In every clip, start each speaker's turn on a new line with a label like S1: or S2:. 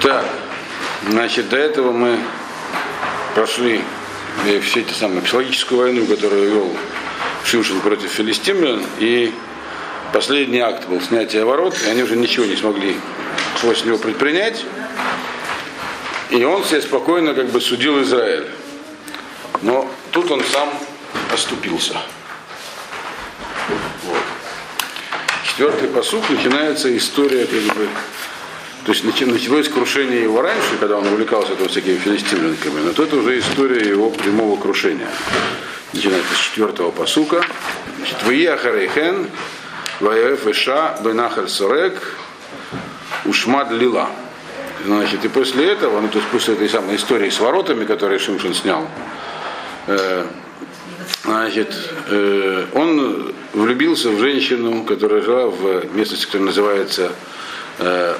S1: Так, значит, до этого мы прошли э, все эти самые психологическую войну, которую вел Шимшин против филистимлян, и последний акт был снятие ворот, и они уже ничего не смогли после него предпринять. И он себе спокойно как бы судил Израиль. Но тут он сам оступился. Вот. Четвертый посуд начинается история как бы то есть началось крушение его раньше, когда он увлекался этого всякими филистимлянками, но тут уже история его прямого крушения. Начинается с четвертого посука. Значит, Вияхарейхен, Ваеф Иша, Бенахаль Сорек, Ушмад Лила. Значит, и после этого, ну то есть после этой самой истории с воротами, которые Шимшин снял, э, значит, э, он влюбился в женщину, которая жила в местности, которая называется э,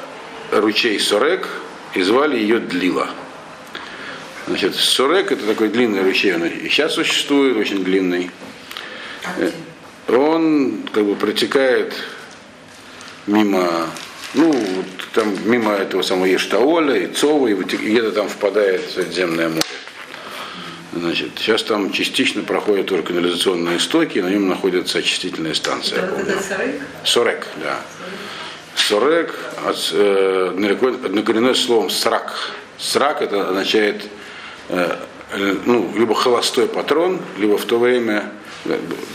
S1: ручей Сорек, и звали ее Длила. Значит, Сорек это такой длинный ручей, он и сейчас существует, очень длинный. Он как бы протекает мимо, ну, там мимо этого самого Ештаоля, и Цова, и где-то там впадает в Средиземное море. Значит, сейчас там частично проходят только канализационные стоки, на нем находится очистительная станция.
S2: Это, это Сорек?
S1: Сорек, да. Сорек однокоренное словом срак. Срак это означает э, ну, либо холостой патрон, либо в то время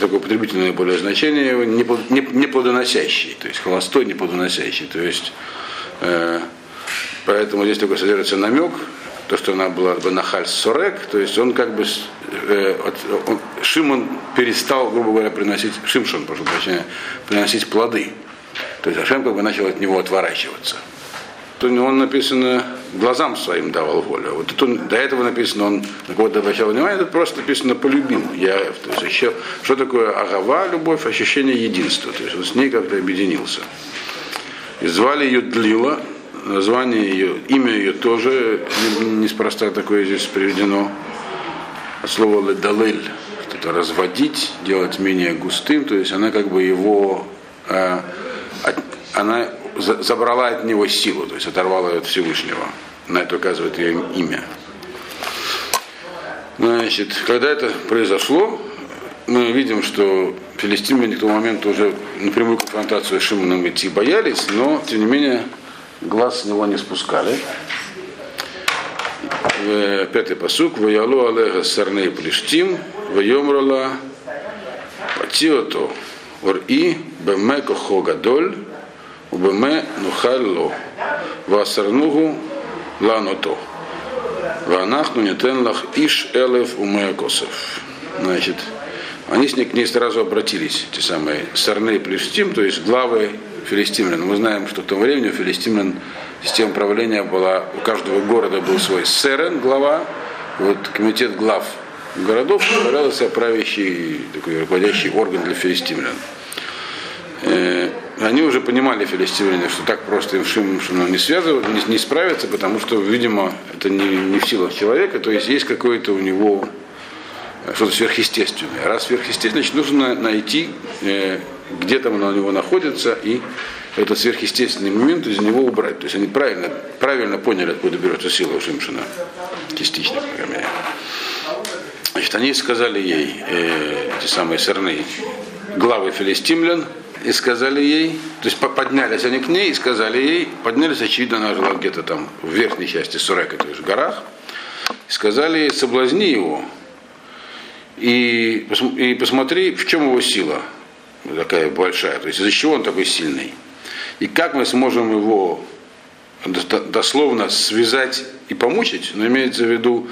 S1: такое потребительное более значение неплодоносящий, то есть холостой неплодоносящий. То есть э, поэтому здесь только содержится намек, то, что она была бы нахаль сорек, то есть он как бы э, он, Шимон перестал, грубо говоря, приносить, Шимшон, прошу прощения, приносить плоды. То есть Ашем как бы начал от него отворачиваться. То он написано глазам своим давал волю. Вот тут до этого написано, он на кого-то обращал внимание, тут просто написано полюбил. Я, то есть еще, что такое агава, любовь, ощущение единства. То есть он с ней как-то объединился. И звали ее Длила, название ее, имя ее тоже неспроста такое здесь приведено. От слова ледалель, что-то разводить, делать менее густым, то есть она как бы его э, она забрала от него силу, то есть оторвала от Всевышнего. На это указывает ее имя. Значит, когда это произошло, мы видим, что филистимляне к тому моменту уже напрямую конфронтацию с Шимоном идти боялись, но, тем не менее, глаз с него не спускали. Пятый посук. Ваялу алеха сарней плештим, вайомрала патиото ор-и беме кохо гадоль, убеме нухалло, васарнугу ланото. Ванахну нетен лах иш элев уме. Значит, они с ней, к ней сразу обратились, те самые сарны плештим, то есть главы филистимлян. Мы знаем, что в то время у филистимлян система правления была, у каждого города был свой сэрен, глава, вот комитет глав городов являлся правящий, такой руководящий орган для филистимлян. Э, они уже понимали филистимляне, что так просто им Шимшину не связывать, не, не справиться, потому что, видимо, это не, не в силах человека, то есть есть какое-то у него э, что-то сверхъестественное. Раз сверхъестественное, значит, нужно найти, э, где там оно у него находится, и этот сверхъестественный момент из него убрать. То есть они правильно, правильно поняли, откуда берется сила у Шимшина. Частично, по крайней мере. Значит, они сказали ей, э, эти самые сырные главы филистимлян, и сказали ей, то есть поднялись они к ней и сказали ей, поднялись, очевидно, она жила где-то там в верхней части Сурека, то есть в горах, и сказали ей, соблазни его, и, и посмотри, в чем его сила такая большая, то есть из-за чего он такой сильный, и как мы сможем его дословно связать и помучить, но имеется в виду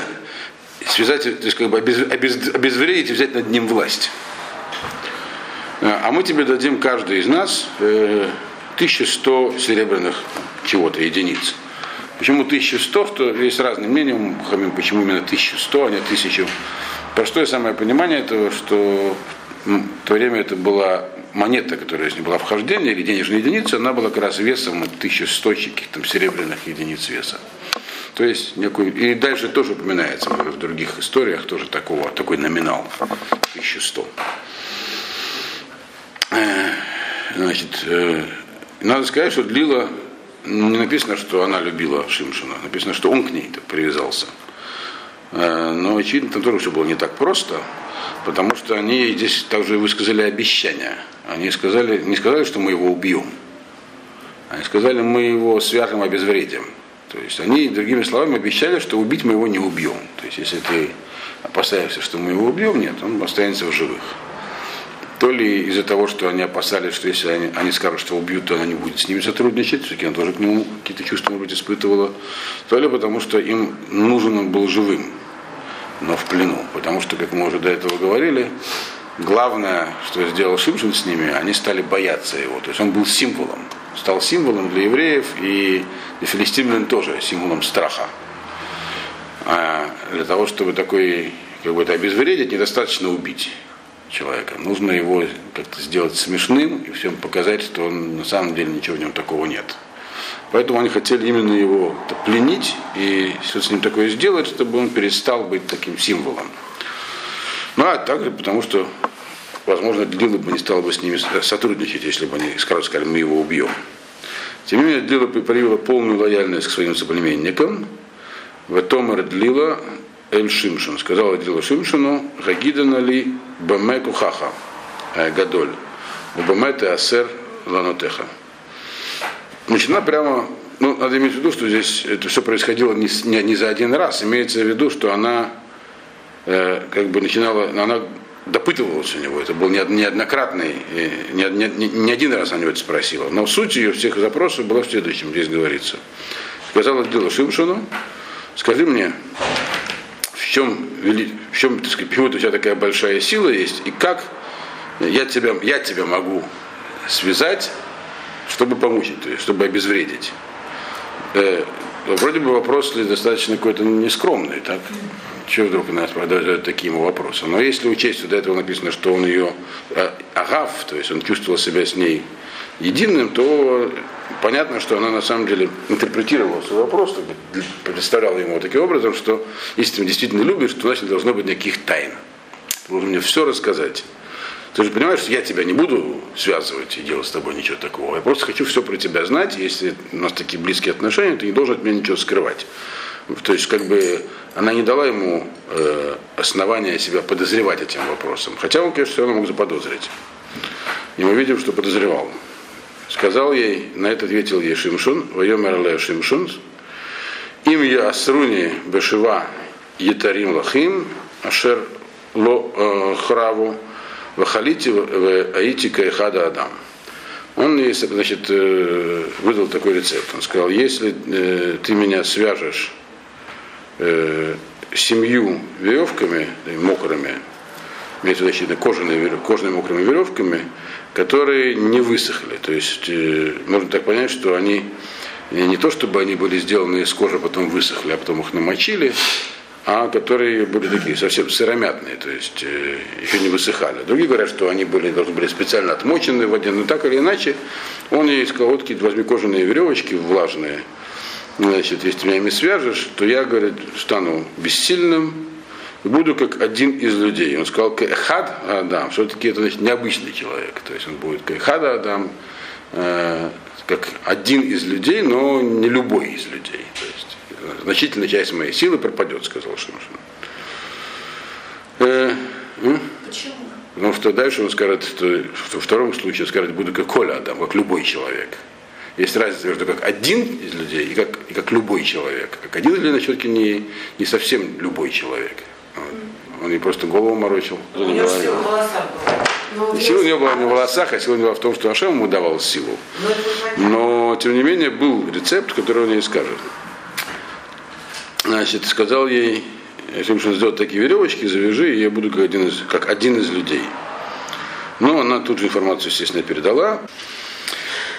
S1: связать, то есть как бы обез, обез, обезвредить и взять над ним власть. А мы тебе дадим каждый из нас э, 1100 серебряных чего-то единиц. Почему 1100, что есть разные мнения, почему именно 1100, а не 1000. Простое самое понимание этого, что в то время это была монета, которая не была вхождения или денежная единица, она была как раз весом 1100 каких-то серебряных единиц веса. То есть некую, и дальше тоже упоминается в других историях тоже такого, такой номинал 1100. Значит, э, надо сказать, что Длила не написано, что она любила Шимшина, написано, что он к ней привязался. Э, но очевидно, там тоже все было не так просто, потому что они здесь также высказали обещания. Они сказали, не сказали, что мы его убьем. Они сказали, мы его свяжем, обезвредим. То есть они, другими словами, обещали, что убить мы его не убьем. То есть если ты опасаешься, что мы его убьем, нет, он останется в живых. То ли из-за того, что они опасались, что если они, они скажут, что убьют, то она не будет с ними сотрудничать, все-таки она тоже к нему какие-то чувства, может быть, испытывала, то ли потому, что им нужен он был живым, но в плену. Потому что, как мы уже до этого говорили, главное, что сделал Шимшин с ними, они стали бояться его. То есть он был символом, стал символом для евреев и для филистимлян тоже символом страха. А для того, чтобы такой как бы это обезвредить, недостаточно убить человека. Нужно его как-то сделать смешным и всем показать, что он, на самом деле ничего в нем такого нет. Поэтому они хотели именно его пленить и что с ним такое сделать, чтобы он перестал быть таким символом. Ну а также потому, что, возможно, Длила бы не стал бы с ними сотрудничать, если бы они сразу сказали, мы его убьем. Тем не менее, Длила проявила полную лояльность к своим соплеменникам. В Томар Длила Эль Шимшин. Сказал Длила Шимшину, Гагидана ли Бамеку Хаха Гадоль. Бамете Асер Ланотеха. Значит, она прямо, ну, надо иметь в виду, что здесь это все происходило не, не, не за один раз. Имеется в виду, что она э, как бы начинала, она допытывалась у него. Это был неоднократный, э, не, не, не один раз она него это спросила. Но суть ее всех запросов была в следующем, здесь говорится. Сказала Дила Шимшину, скажи мне, в чем, в чем так сказать, почему у тебя такая большая сила есть, и как я тебя, я тебя могу связать чтобы помучить, то есть, чтобы обезвредить. Э, вроде бы вопрос достаточно какой-то нескромный, так? Чего вдруг нас продолжают такие ему вопросы? Но если учесть, что до этого написано, что он ее э, агав, то есть он чувствовал себя с ней единым, то понятно, что она на самом деле интерпретировала свой вопрос, представляла ему таким образом, что если ты действительно любишь, то значит должно быть никаких тайн. Ты должен мне все рассказать. Ты же понимаешь, что я тебя не буду связывать и делать с тобой ничего такого. Я просто хочу все про тебя знать. Если у нас такие близкие отношения, ты не должен от меня ничего скрывать. То есть, как бы, она не дала ему э, основания себя подозревать этим вопросом. Хотя он, конечно, все равно мог заподозрить. И мы видим, что подозревал. Сказал ей, на это ответил ей Шимшун, Вайомер Шимшун, им я асруни бешива етарим лахим, ашер ло э, храву, Вахалите в и Хада Адам. Он значит, э, выдал такой рецепт. Он сказал, если э, ты меня свяжешь семью веревками, мокрыми, имеется в виду кожаные, кожаными мокрыми веревками, которые не высохли. То есть можно так понять, что они не то чтобы они были сделаны из кожи, а потом высохли, а потом их намочили, а которые были такие совсем сыромятные, то есть э, еще не высыхали. Другие говорят, что они были, должны были специально отмочены в воде, но так или иначе, он вот какие возьми кожаные веревочки влажные, значит, если ты меня ими свяжешь, то я, говорит, стану бессильным, буду как один из людей. Он сказал, Кехад Адам, все-таки это значит необычный человек, то есть он будет Кехад Адам, э, как один из людей, но не любой из людей. То есть значительная часть моей силы пропадет, сказал Шимшин. Э, Почему? Ну, что дальше он скажет, что во втором случае он скажет, буду как Коля Адам, как любой человек. Есть разница между как один из людей и как, и как любой человек. Как один из людей, значит, не, не совсем любой человек. Он не просто голову морочил.
S2: У него сила в волосах
S1: была. Сила у него была не в волосах, а сила у него в том, что Ашем ему давал силу. Но, тем не менее, был рецепт, который он ей скажет. Значит, сказал ей, если нужно сделать такие веревочки, завяжи, и я буду как один из, как один из людей. Но она тут же информацию, естественно, передала.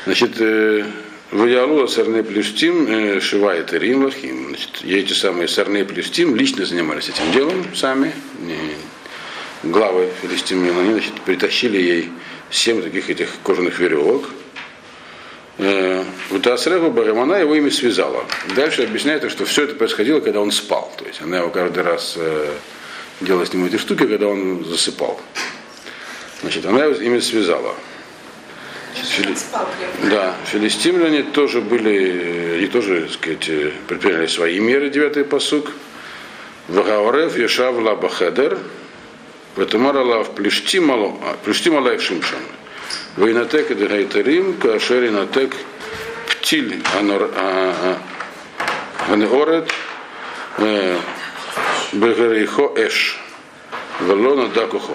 S1: Значит, э, Ваялуа Сарне Плюштим э, Шивает и Римлахим. Значит, эти самые Сарне Плюштим лично занимались этим делом сами. Главы филистимлян, они значит, притащили ей семь таких этих кожаных веревок, Э, вот Асрева Барамана его ими связала. Дальше объясняет, что все это происходило, когда он спал. То есть она его каждый раз э, делала с ним эти штуки, когда он засыпал. Значит, она его ими связала. Фили... Да, филистимляне тоже были, они тоже, так сказать, предприняли свои меры, девятый посук. Вагаорев Ешав Лабахедер, Ветумар Алав Плештим Алаев Шимшан. Вейнатек Дегайтарим, Кашеринатек Птиль Анеорет, Бегарихо Эш. Велона Дакухо.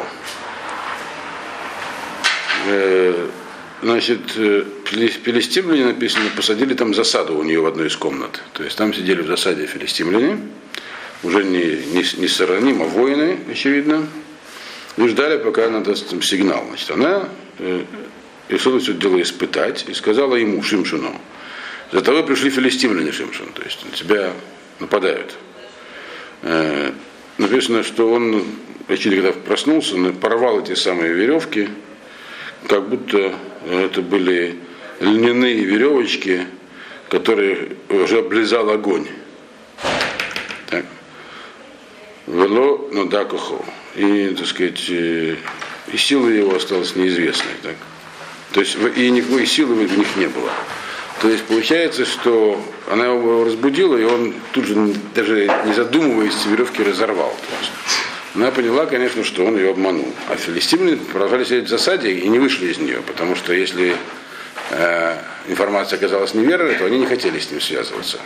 S1: Значит, филистимляне написано, посадили там засаду у нее в одной из комнат. То есть там сидели в засаде филистимляне, уже не, не, не сараним, а воины, очевидно, и ждали, пока она даст там сигнал. Значит, она э, решила все дело испытать и сказала ему, Шимшину, за тобой пришли филистимляне, Шимшин, то есть на тебя нападают. Э, написано, что он почти когда проснулся, порвал эти самые веревки, как будто это были льняные веревочки, которые уже облизал огонь. Так. Вело Надакуху. И, так сказать, и сила его осталась неизвестной. Так. То есть и никакой силы в них не было. То есть получается, что она его разбудила, и он тут же, даже не задумываясь, веревки разорвал. Она поняла, конечно, что он ее обманул. А филистимляне продолжали сидеть в засаде и не вышли из нее, потому что если э, информация оказалась неверной, то они не хотели с ним связываться.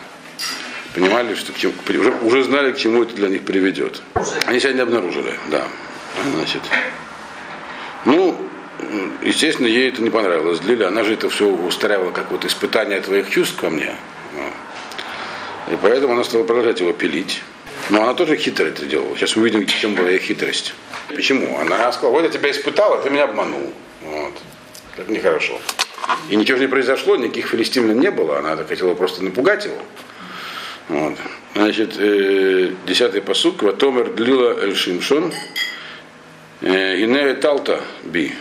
S1: Понимали, что к чему, уже, уже знали, к чему это для них приведет. Они сегодня обнаружили, да. Значит. Ну, естественно, ей это не понравилось. Лили, она же это все устраивала как вот испытание твоих чувств ко мне. И поэтому она стала продолжать его пилить. Но она тоже хитро это делала. Сейчас увидим, в чем была ее хитрость. Почему? Она сказала, вот я тебя испытала, ты меня обманул. Вот. Это нехорошо. И ничего же не произошло, никаких филистимлян не было. Она хотела просто напугать его. Вот. Значит, э, десятый посук. Ватомер длила эль шимшон. Э, Ине талта би.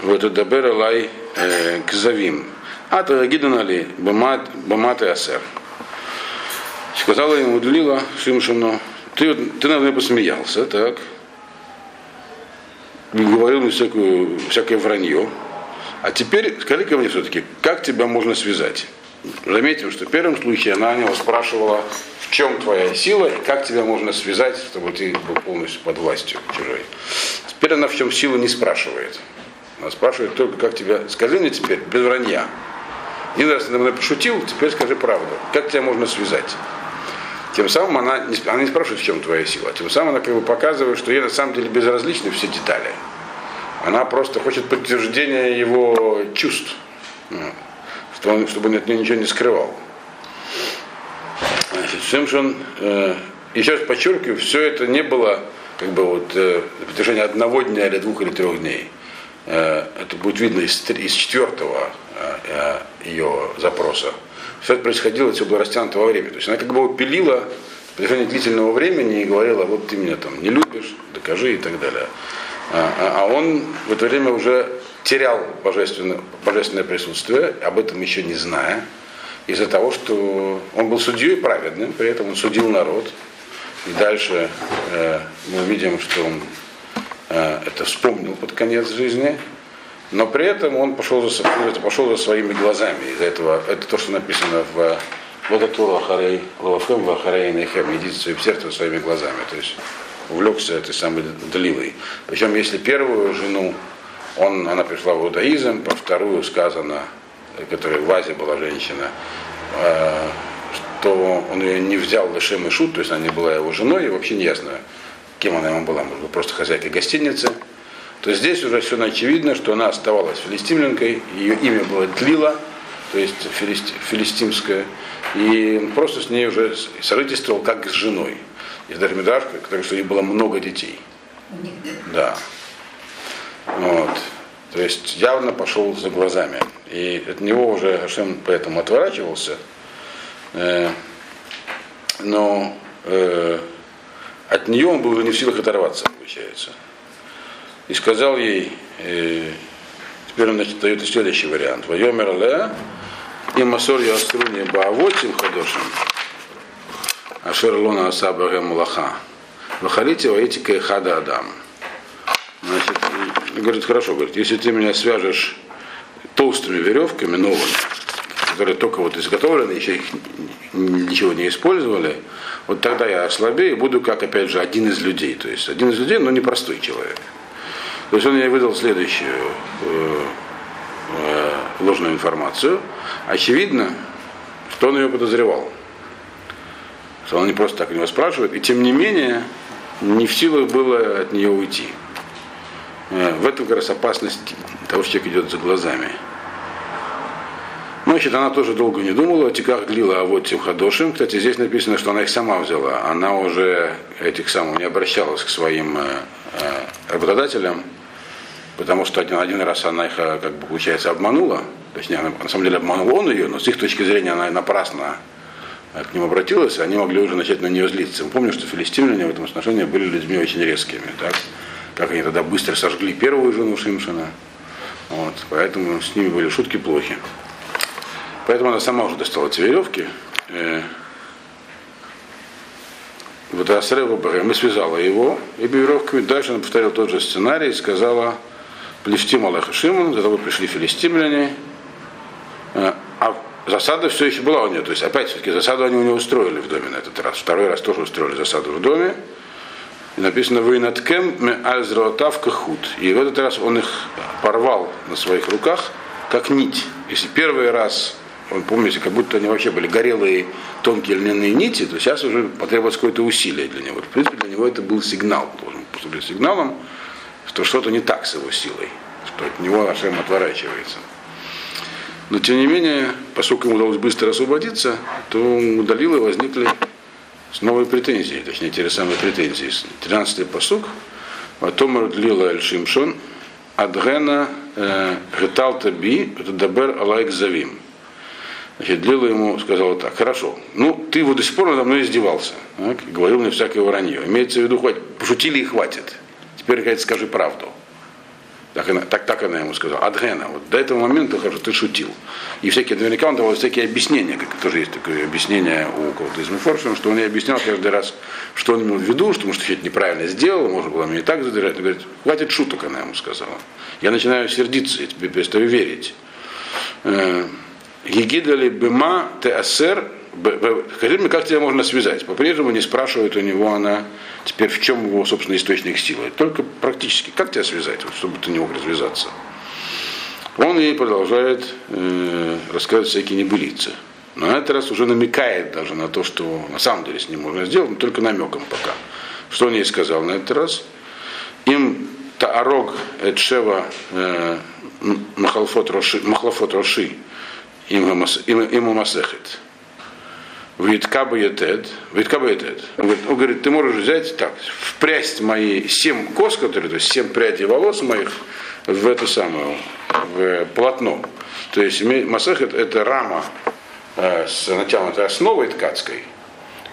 S1: Вот дабер лай э, кзавим. А то гиданали бамат и асер. Сказала ему Длила Шимшину, ты, ты наверное, посмеялся, так? Говорил мне всякую, всякое вранье. А теперь скажи-ка мне все-таки, как тебя можно связать? Заметим, что в первом случае она него спрашивала, в чем твоя сила и как тебя можно связать, чтобы ты был полностью под властью чужой. Теперь она в чем сила не спрашивает. Она спрашивает только, как тебя... Скажи мне теперь, без вранья. Один раз ты на меня пошутил, теперь скажи правду. Как тебя можно связать? Тем самым она не, она не спрашивает, в чем твоя сила. Тем самым она как бы показывает, что ей на самом деле безразличны все детали. Она просто хочет подтверждения его чувств. Что он, чтобы он от нее ничего не скрывал. Значит, Шимшон, э, еще раз подчеркиваю, все это не было как бы вот э, на протяжении одного дня или двух или трех дней. Э, это будет видно из, из четвертого ее запроса все это происходило, все было растянуто во время. То есть она как бы его пилила в протяжении длительного времени и говорила, вот ты меня там не любишь, докажи и так далее. А, а, а он в это время уже терял божественное, божественное присутствие, об этом еще не зная, из-за того, что он был судьей праведным, при этом он судил народ. И дальше э, мы увидим, что он э, это вспомнил под конец жизни, но при этом он пошел за, пошел за своими глазами. Из-за этого это то, что написано в Логатуру Ахарей, Лавафем Вахарей Нехем, идите своим сердцем своими глазами. То есть увлекся этой самой Далилой. Причем, если первую жену, он, она пришла в иудаизм, по вторую сказано, которая в Азе была женщина, э, что он ее не взял Лешем и Шут, то есть она не была его женой, и вообще не ясно, кем она ему была, может быть, просто хозяйкой гостиницы то здесь уже все очевидно, что она оставалась филистимленкой, ее имя было Тлила, то есть филисти, филистимская, и просто с ней уже сожительствовал как с женой. Из Дармидраш, потому что у них было много детей. Да. Вот. То есть явно пошел за глазами. И от него уже Ашем поэтому отворачивался. Э, но э, от нее он был уже не в силах оторваться, получается и сказал ей, э, теперь он значит, дает следующий вариант. Вайомер ле и масор яструни баавотим хадошим. Ашер лона асаба мулаха. Вахалите ваитика и хада адам. Значит, говорит, хорошо, говорит, если ты меня свяжешь толстыми веревками новыми, которые только вот изготовлены, еще их ничего не использовали, вот тогда я ослабею и буду как, опять же, один из людей. То есть один из людей, но не простой человек. То есть он мне выдал следующую э, э, ложную информацию. Очевидно, что он ее подозревал. Что он не просто так у него спрашивает. И тем не менее, не в силах было от нее уйти. Э, в этом как раз опасность того, что человек идет за глазами. Значит, она тоже долго не думала, о тиках глила, а вот тем хадошим. Кстати, здесь написано, что она их сама взяла. Она уже этих самых не обращалась к своим э, работодателям, потому что один, один раз она их, э, как бы, получается, обманула. Точнее, она, на самом деле обманул он ее, но с их точки зрения она напрасно к ним обратилась, они могли уже начать на нее злиться. Мы помним, что филистимляне в этом отношении были людьми очень резкими. Так? Как они тогда быстро сожгли первую жену Шимшина. Вот, поэтому с ними были шутки плохи. Поэтому она сама уже достала эти веревки. Э, вот Асрева мы связала его и веревками. Дальше она повторила тот же сценарий и сказала Плештим Аллаха Шимон, за тобой пришли филистимляне. Э, а засада все еще была у нее. То есть опять все-таки засаду они у нее устроили в доме на этот раз. Второй раз тоже устроили засаду в доме. И написано «Вейнаткем ме альзраотавка худ». И в этот раз он их порвал на своих руках, как нить. Если первый раз он, помните, как будто они вообще были горелые тонкие льняные нити, то сейчас уже потребовалось какое-то усилие для него. В принципе, для него это был сигнал, должен поступить сигналом, что что-то не так с его силой, что от него Ашем отворачивается. Но тем не менее, поскольку ему удалось быстро освободиться, то у Далилы возникли новые претензии, точнее те же самые претензии. 13-й посук. Потом Лила Эль Шимшон, Адгена э, Геталта Би, Дабер Алайк Завим. Значит, Лила ему сказала так, хорошо, ну ты вот до сих пор надо мной издевался, так, говорил мне всякое вранье. Имеется в виду, хватит, пошутили и хватит. Теперь, говорит, скажи правду. Так, она, так, так она ему сказала. Адгена, вот до этого момента, хорошо, ты шутил. И всякие, наверняка он давал всякие объяснения, как тоже есть такое объяснение у кого-то из Мефоршем, что он и объяснял каждый раз, что он имел в виду, что, может, что-то неправильно сделал, можно было мне и так задирать. Он говорит, хватит шуток, она ему сказала. Я начинаю сердиться, я тебе перестаю верить. Э, Егидали бема теасер Скажи мне, как тебя можно связать? По-прежнему не спрашивает у него она теперь в чем его, собственно, источник силы. Только практически, как тебя связать, вот, чтобы ты не мог развязаться. Он ей продолжает э, рассказывать всякие небылицы. Но на этот раз уже намекает даже на то, что на самом деле с ним можно сделать, но только намеком пока. Что он ей сказал на этот раз? Им таарог эдшева э, махалфот роши ему масехет. Виткаба етед. Виткаба етед. Он говорит, он говорит, ты можешь взять так, впрясть мои семь кос, которые, то есть семь прядей волос моих в эту самую, в полотно. То есть масехет это рама э, с натянутой основой ткацкой,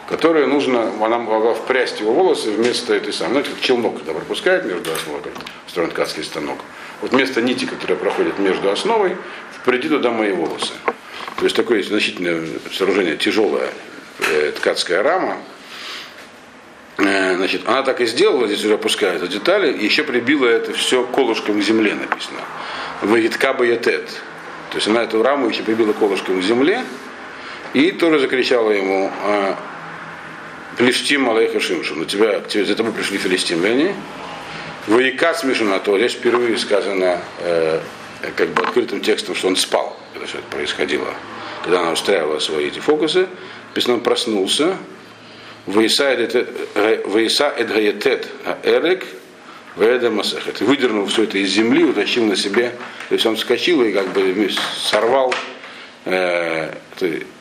S1: которая нужно, она могла впрясть его волосы вместо этой самой, ну, это как челнок, когда пропускает между основой, устроен ткацкий станок. Вот вместо нити, которая проходит между основой, впреди туда мои волосы. То есть такое значительное сооружение, тяжелая э, ткацкая рама. Э, значит, она так и сделала, здесь уже опускают детали, и еще прибила это все колышком к земле написано. Вагитка. То есть она эту раму еще прибила колышком к земле, и тоже закричала ему, «А, Плештим Алейха Шимшин, у тебя, к тебе, за тобой пришли филистимляне. Вояка смешана, то здесь впервые сказано э, как бы открытым текстом, что он спал, все это происходило. Когда она устраивала свои эти фокусы, написано, он проснулся, Ваиса Эдгаетет Эрек Ведамасехет. Выдернул все это из земли, утащил на себе. То есть он вскочил и как бы сорвал э,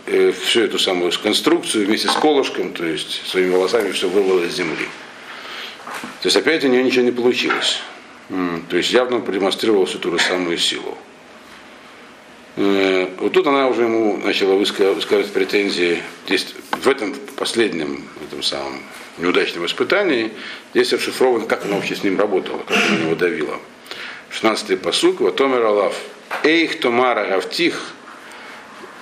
S1: э, всю эту самую конструкцию вместе с колышком, то есть своими волосами все вырвало из земли. То есть опять у нее ничего не получилось. То есть явно продемонстрировал всю ту же самую силу. Э, вот тут она уже ему начала высказывать претензии. Здесь, в этом последнем, в этом самом неудачном испытании, здесь расшифровано, как она вообще с ним работала, как она его давила. 16-й посук, Ватомер Алав. Эйх Томара Гавтих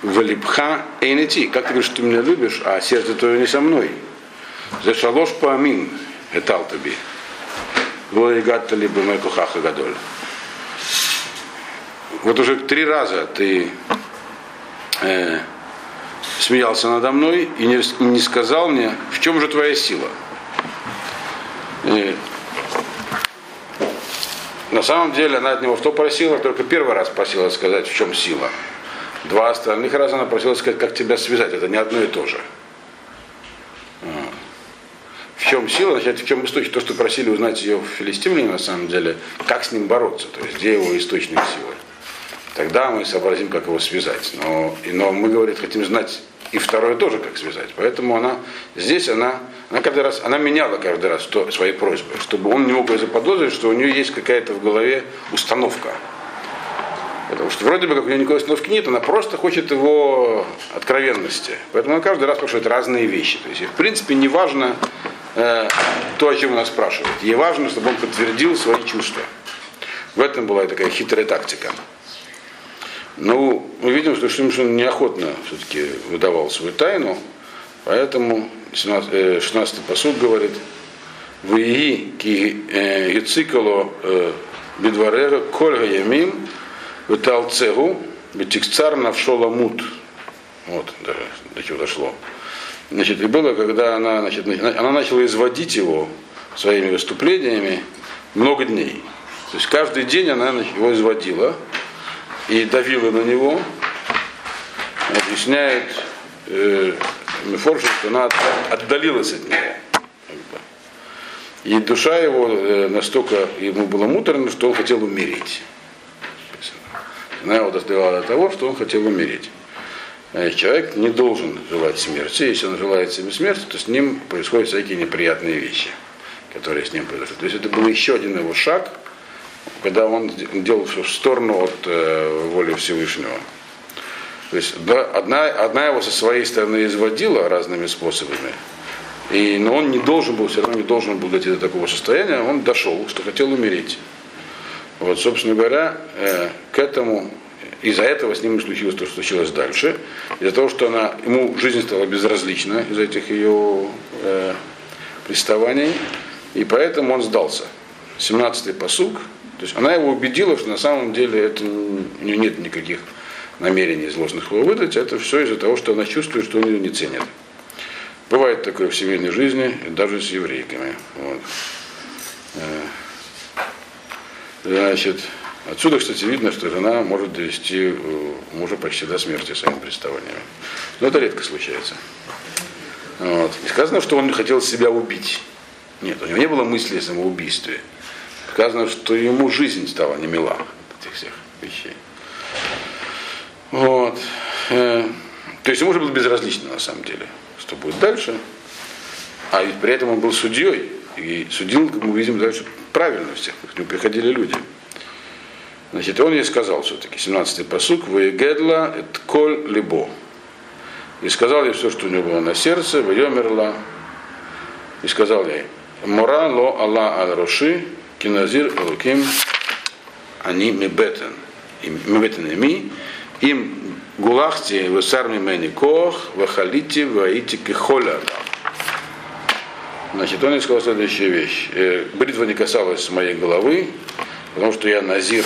S1: Валибха Эйнети. Как ты говоришь, что ты меня любишь, а сердце твое не со мной. За шалош по амин. Этал таби. Лоигатта либо Мекухаха Гадоль. Вот уже три раза ты э, смеялся надо мной и не, не сказал мне, в чем же твоя сила. И на самом деле она от него что просила, только первый раз просила сказать, в чем сила. Два остальных раза она просила сказать, как тебя связать. Это не одно и то же. В чем сила, значит, в чем источник? То, что просили узнать ее в Филистимляне, на самом деле, как с ним бороться, то есть где его источник силы. Тогда мы сообразим, как его связать. Но, но мы, говорит, хотим знать и второе тоже, как связать. Поэтому она здесь она, она каждый раз, она меняла каждый раз то, свои просьбы, чтобы он не мог заподозрить, что у нее есть какая-то в голове установка. Потому что вроде бы как у нее никакой установки нет, она просто хочет его откровенности. Поэтому она каждый раз спрашивает разные вещи. То есть, в принципе, не важно э, то, о чем она спрашивает. Ей важно, чтобы он подтвердил свои чувства. В этом была такая хитрая тактика. Ну, мы видим, что Шимшин неохотно все-таки выдавал свою тайну, поэтому 16, 16 посуд говорит, «Вии ки яцикало бедварега кольга ямим виталцегу бетикцар навшола мут». Вот, до чего дошло. Значит, и было, когда она, значит, она начала изводить его своими выступлениями много дней. То есть каждый день она его изводила, и давила на него, объясняет э, Мефоршин, что она отдалилась от него. И душа его э, настолько ему была муторна, что он хотел умереть. Она его доставила до того, что он хотел умереть. Э, человек не должен желать смерти. Если он желает себе смерти, то с ним происходят всякие неприятные вещи, которые с ним произошли. То есть это был еще один его шаг – когда он делал все в сторону от э, воли Всевышнего. То есть да, одна, одна его со своей стороны изводила разными способами, и, но он не должен был, все равно не должен был дойти до такого состояния, он дошел, что хотел умереть. Вот, собственно говоря, э, к этому, из-за этого с ним и случилось то, что случилось дальше. Из-за того, что она, ему жизнь стала безразлична из-за этих ее э, приставаний, и поэтому он сдался. 17-й посуг, то есть она его убедила, что на самом деле это, у нее нет никаких намерений злостных его выдать, это все из-за того, что она чувствует, что он ее не ценит. Бывает такое в семейной жизни, даже с еврейками. Вот. Э, значит, отсюда, кстати, видно, что жена может довести э, мужа почти до смерти своими приставаниями. Но это редко случается. Вот. И сказано, что он хотел себя убить. Нет, у него не было мысли о самоубийстве сказано, что ему жизнь стала не мила от этих всех вещей. Вот. Э, то есть ему уже было безразлично на самом деле, что будет дальше. А ведь при этом он был судьей. И судил, как мы видим, дальше правильно всех. К нему приходили люди. Значит, он ей сказал все-таки, 17-й посук, «Ваегедла эт коль либо». И сказал ей все, что у него было на сердце, «Ваемерла». И сказал ей, «Мора ло Аллах аль роши, Киназир Элуким, они мебетен. Мебетен ми, им гулахти весар мимени кох, вахалити ваити кихоля. Значит, он сказал следующую вещь. Бритва не касалась моей головы, потому что я назир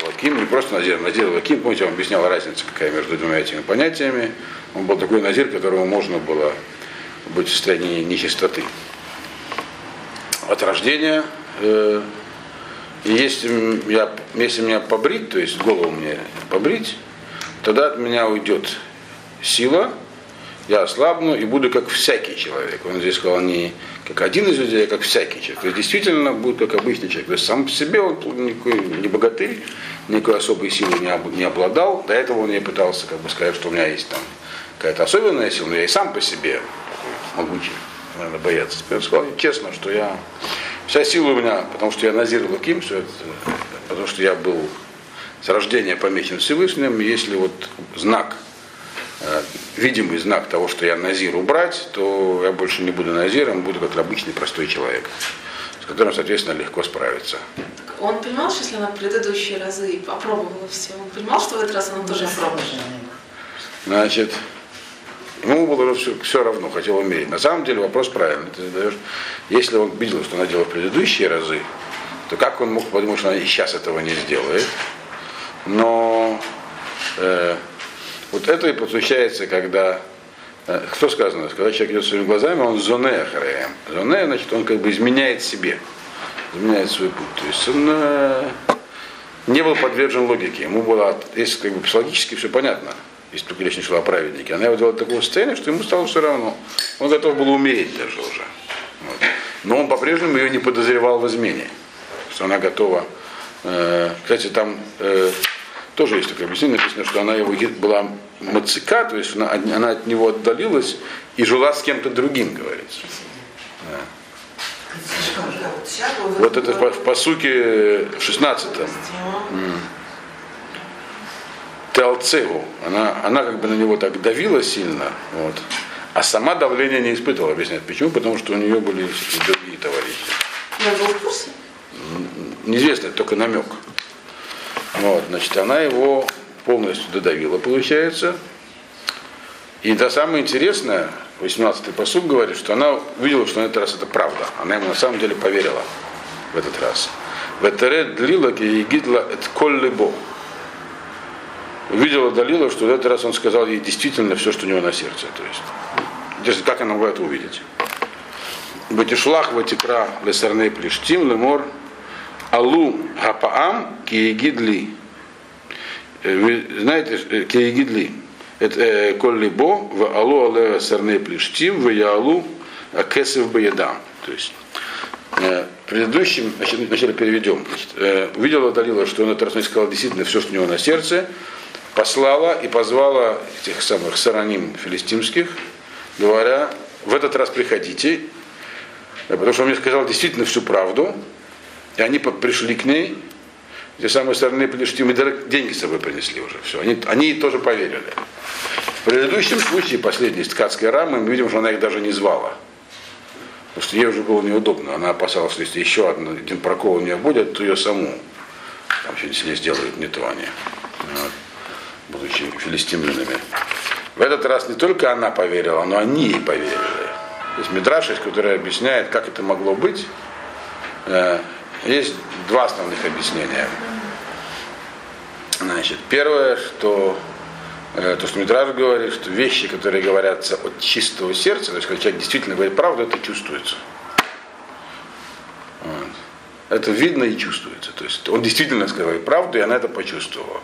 S1: Алаким, не просто назир, назир Алаким, помните, я вам объяснял разницу, какая между двумя этими понятиями. Он был такой назир, которому можно было быть в состоянии нечистоты. От рождения Э, если, я, если меня побрить, то есть голову мне побрить, тогда от меня уйдет сила, я ослабну и буду как всякий человек. Он здесь сказал не как один из людей, а как всякий человек. То есть действительно будет как обычный человек. То есть сам по себе он никакой не богатырь, никакой особой силы не, не обладал. До этого он не пытался как бы сказать, что у меня есть там какая-то особенная сила, но я и сам по себе могучий. Надо бояться. Теперь он сказал честно, что я Вся сила у меня, потому что я Назир Лаким, все это, потому что я был с рождения помечен Всевышним. Если вот знак, э, видимый знак того, что я Назир убрать, то я больше не буду Назиром, буду как обычный простой человек, с которым, соответственно, легко справиться.
S2: Он понимал, что если она предыдущие разы попробовала все, он понимал, что в этот раз она тоже попробовала?
S1: Значит, Ему было все, все равно, хотел умереть. На самом деле вопрос правильный. Ты задаешь, если он видел, что она делала в предыдущие разы, то как он мог подумать, что она и сейчас этого не сделает? Но э, вот это и получается, когда э, что сказано? Когда человек идет своими глазами, он зоне ахареем. Зоне, значит, он как бы изменяет себе, изменяет свой путь. То есть он э, не был подвержен логике. Ему было, если как бы психологически все понятно, если только речь не шла о праведнике. Она его довела до такого состояния, что ему стало все равно. Он готов был умереть даже уже. Вот. Но он по-прежнему ее не подозревал в измене. Что она готова. Э, кстати, там э, тоже есть такое объяснение, написано, что она его была мацика, то есть она, она от него отдалилась и жила с кем-то другим, говорится. Да. Вот это в, в посуке 16 Теалцеву. Она, она как бы на него так давила сильно, вот. а сама давления не испытывала, объясняет. Почему? Потому что у нее были другие товарищи.
S2: Я был в курсе?
S1: Неизвестно, только намек. Вот, значит, она его полностью додавила, получается. И это самое интересное, 18-й посуд говорит, что она увидела, что на этот раз это правда. Она ему на самом деле поверила в этот раз. Ветерет длила гидла эт коллебо. Увидела Далила, что в этот раз он сказал ей действительно все, что у него на сердце. То есть, как она могла это увидеть? Батишлах ватикра лесарней плештим лемор алу гапаам киегидли. Вы знаете, киегидли. Это коллибо в алу алега сарней плештим в яалу акесев баядам. То есть, предыдущим, значит, вначале переведем. Увидела Далила, что он это раз сказал действительно все, что у него на сердце, послала и позвала этих самых сараним филистимских, говоря, в этот раз приходите, потому что он мне сказал действительно всю правду, и они пришли к ней, те самые стороны Палестины, деньги с собой принесли уже, все, они, они тоже поверили. В предыдущем случае, последней ткацкой рамы, мы видим, что она их даже не звала. Потому что ей уже было неудобно. Она опасалась, что если еще один, один прокол у нее будет, то ее саму там что-нибудь сделают не то они. Вот будучи филистимлянами. В этот раз не только она поверила, но они ей поверили. То есть Мидраш, который объясняет, как это могло быть. Э, есть два основных объяснения. Значит, первое, что э, то, что Мидраш говорит, что вещи, которые говорятся от чистого сердца, то есть когда человек действительно говорит правду, это чувствуется. Вот. Это видно и чувствуется. То есть он действительно сказал правду, и она это почувствовала.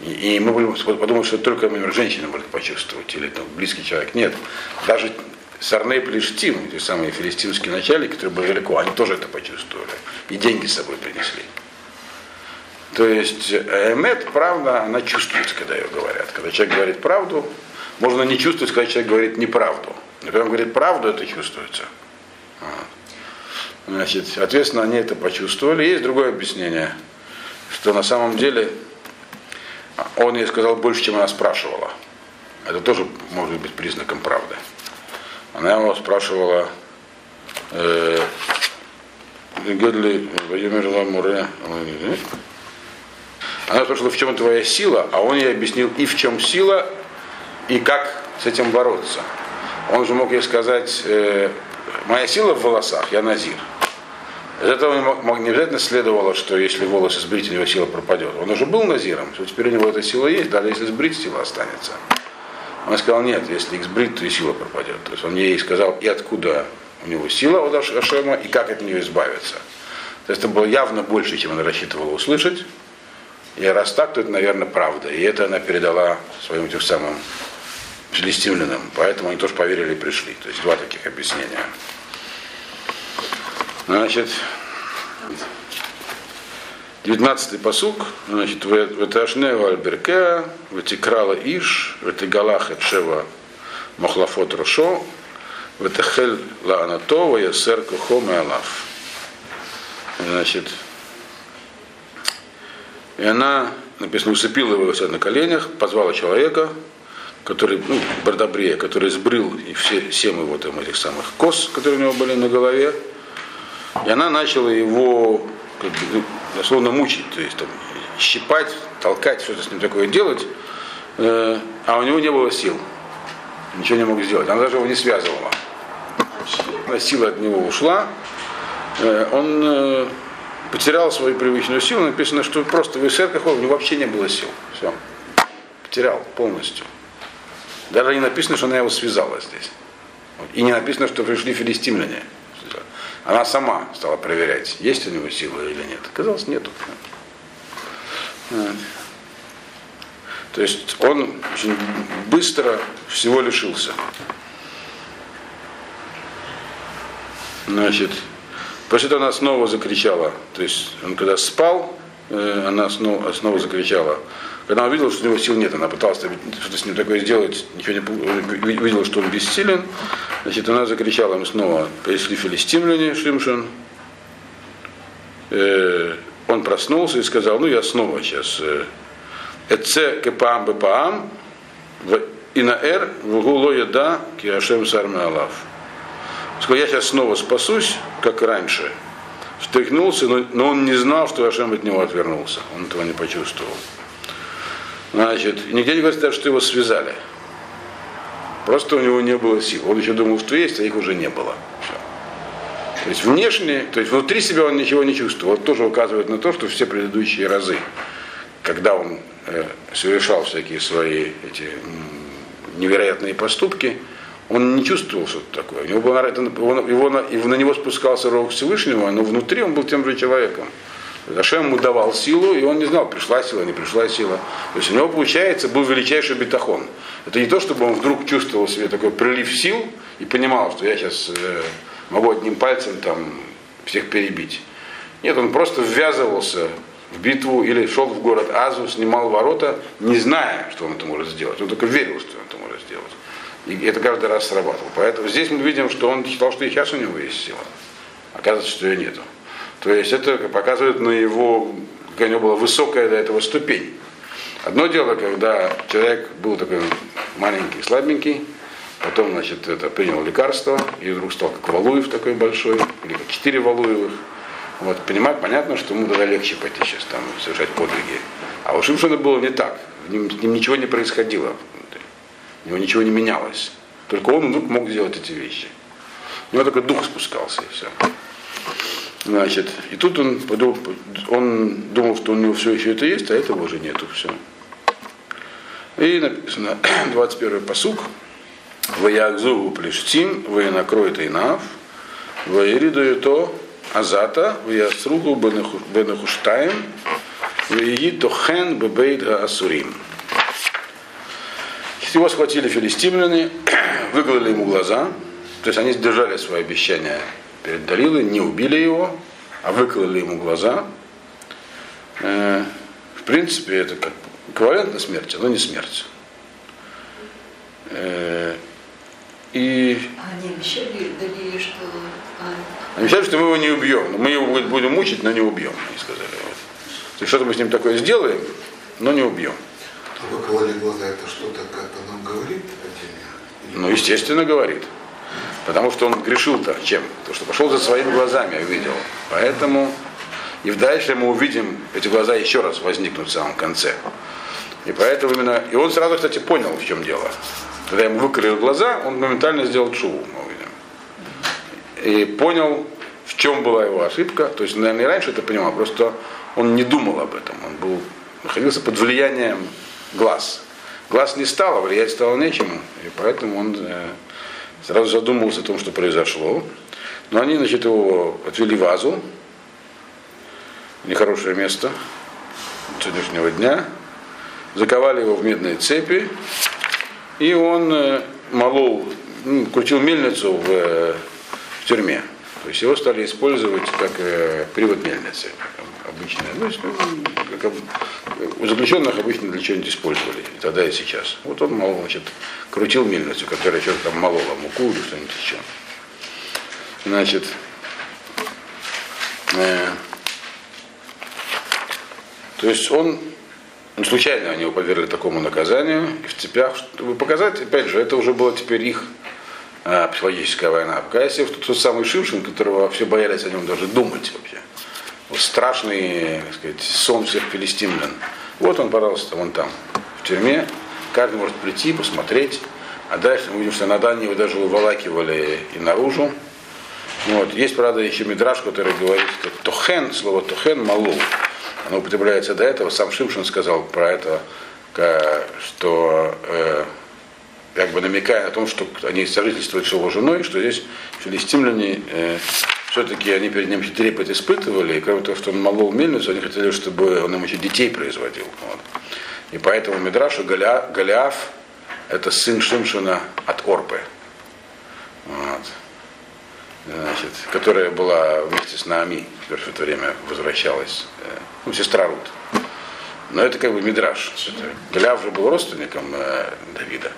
S1: И, мы будем подумать, что только например, женщина может почувствовать, или там, близкий человек. Нет. Даже Сарней Плештим, те самые филистимские начальники, которые были далеко, они тоже это почувствовали. И деньги с собой принесли. То есть эмет, правда, она чувствуется, когда ее говорят. Когда человек говорит правду, можно не чувствовать, когда человек говорит неправду. Но когда он говорит правду, это чувствуется. Значит, соответственно, они это почувствовали. Есть другое объяснение, что на самом деле он ей сказал больше, чем она спрашивала. Это тоже может быть признаком правды. Она его спрашивала, э, она спрашивала, в чем твоя сила, а он ей объяснил и в чем сила, и как с этим бороться. Он же мог ей сказать, э, моя сила в волосах, я назир. Из этого не обязательно следовало, что если волосы сбрить, у него сила пропадет. Он уже был назиром, что теперь у него эта сила есть, даже если сбрить, сила останется. Он сказал, нет, если их сбрить, то и сила пропадет. То есть он ей сказал, и откуда у него сила у Ашема, и как от нее избавиться. То есть это было явно больше, чем она рассчитывала услышать. И раз так, то это, наверное, правда. И это она передала своим тем самым филистимлянам. Поэтому они тоже поверили и пришли. То есть два таких объяснения. Значит, 19-й посук, значит, Веташнева Альберке, Ветикрала Иш, Ветигалах Эчева Махлафот Рошо, Ветахель Ла Анатова, Ясер Кухом и Алаф. Значит, и она, написано, усыпила его на коленях, позвала человека, который, ну, Бардабрия, который сбрил и все, семь его там этих самых кос, которые у него были на голове, и она начала его, как бы, ну, дословно мучить, то есть там, щипать, толкать, что-то с ним такое делать, э, а у него не было сил. Ничего не мог сделать. Она даже его не связывала. Сила от него ушла. Э, он э, потерял свою привычную силу, написано, что просто в Исерках у него вообще не было сил. Все. Потерял полностью. Даже не написано, что она его связала здесь. И не написано, что пришли филистимляне. Она сама стала проверять, есть у него сила или нет. Оказалось, нету. То есть он очень быстро всего лишился. Значит, после этого она снова закричала. То есть он когда спал, э, она снова, снова закричала. Когда она увидела, что у него сил нет, она пыталась что-то с ним такое сделать, ничего не увидела, что он бессилен, значит, она закричала ему снова, пришли филистимляне, Шимшин. Э, он проснулся и сказал, ну я снова сейчас э, Эце кепаам бепаам, и на эр в гуло еда киашем сарме алав. Сказал, я сейчас снова спасусь, как раньше. Встряхнулся, но, но он не знал, что Ашем от него отвернулся. Он этого не почувствовал. Значит, нигде не говорится что его связали. Просто у него не было сил. Он еще думал, что есть, а их уже не было. Все. То есть внешне, то есть внутри себя он ничего не чувствовал. Это тоже указывает на то, что все предыдущие разы, когда он э, совершал всякие свои эти невероятные поступки, он не чувствовал что-то такое. У него было, это, его, его, на него спускался рог Всевышнего, но внутри он был тем же человеком. Зашем ему давал силу, и он не знал, пришла сила, не пришла сила. То есть у него, получается, был величайший бетахон. Это не то, чтобы он вдруг чувствовал себе такой прилив сил и понимал, что я сейчас э, могу одним пальцем там всех перебить. Нет, он просто ввязывался в битву или шел в город Азу, снимал ворота, не зная, что он это может сделать. Он только верил, что он это может сделать. И это каждый раз срабатывало. Поэтому здесь мы видим, что он считал, что и сейчас у него есть сила. Оказывается, что ее нету. То есть это показывает на его, какая у него была высокая до этого ступень. Одно дело, когда человек был такой маленький, слабенький, потом, значит, это принял лекарство, и вдруг стал как Валуев такой большой, или как четыре Валуевых. Вот, понимать, понятно, что ему тогда легче пойти сейчас там совершать подвиги. А у Шимшона было не так. С ним, с ним ничего не происходило. У него ничего не менялось. Только он вдруг мог сделать эти вещи. У него только дух спускался и все. Значит, и тут он, он думал, что у него все еще это есть, а этого уже нету, все. И написано, 21 посук, Ваягзуву плештим, накроет инав, Ваириду то азата, Ваясругу бенахуштаем, Ваиги тохен бебейд асурим. Его схватили филистимляне, выгнали ему глаза, то есть они сдержали свое обещание перед Далилой, не убили его, а выкололи ему глаза. Э, в принципе, это как эквивалентно смерти, но не смерть. Э, и...
S3: Они обещали Далиле, что...
S1: Они обещали, что мы его не убьем. Мы его будем мучить, но не убьем, они сказали. Вот. То есть что-то мы с ним такое сделаем, но не убьем.
S4: Выкололи глаза, это что-то как-то нам говорит отдельно?
S1: Ну, естественно, говорит. Потому что он грешил-то чем? То, что пошел за своими глазами, увидел. Поэтому и в дальше мы увидим, эти глаза еще раз возникнут в самом конце. И поэтому именно, и он сразу, кстати, понял, в чем дело. Когда ему выкрыли глаза, он моментально сделал чуву, мы увидим. И понял, в чем была его ошибка. То есть, наверное, и раньше это понимал, просто он не думал об этом. Он был, находился под влиянием глаз. Глаз не стало, влиять стало нечему. И поэтому он э, сразу задумался о том, что произошло. Но они, значит, его отвели в Азу, нехорошее место сегодняшнего дня, заковали его в медные цепи, и он э, молол, ну, крутил мельницу в, э, в тюрьме. То есть его стали использовать как э, привод мельницы, обычная. Ну, как, у заключенных обычно для чего-нибудь использовали, и тогда и сейчас. Вот он, мол, значит, крутил мельницу, которая что-то там молола муку или что-нибудь еще. Значит, э, то есть он, ну, случайно они его повергли такому наказанию, и в цепях, чтобы показать, опять же, это уже была теперь их э, психологическая война. Если тот, тот самый Шимшин, которого все боялись о нем даже думать вообще, страшный так сказать, сон всех филистимлян. Вот он, пожалуйста, вон там, в тюрьме. Каждый может прийти, посмотреть. А дальше мы видим, что на Дании его даже выволакивали и наружу. Вот. Есть, правда, еще мидраж, который говорит, как тохен, слово тохен, малу. Оно употребляется до этого. Сам Шимшин сказал про это, что э, как бы намекая на том, что они сожительствуют с его женой, что здесь филистимляне э, все-таки они перед ним трепет испытывали, и кроме того, что он молол мельницу, они хотели, чтобы он им еще детей производил. Вот. И поэтому Мидраша Голиаф, Голиаф это сын Шимшина от Орпы. Вот. Значит, которая была вместе с Наами, которая в это время возвращалась, э, ну, сестра Рут. Но это как бы Мидраш. Голиаф же был родственником э, Давида.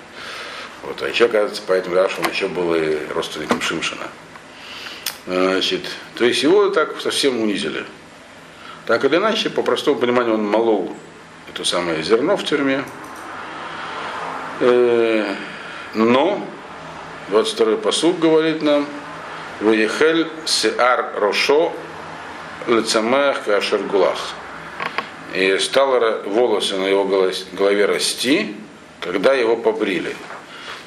S1: Вот. А еще, оказывается, по этому Мидрашу он еще был и родственником Шимшина. Значит, то есть его так совсем унизили. Так или иначе, по простому пониманию, он молол это самое зерно в тюрьме. Э, но 22-й посуд говорит нам, Ваехель сеар рошо лицамех кашергулах. И стало волосы на его голове расти, когда его побрили.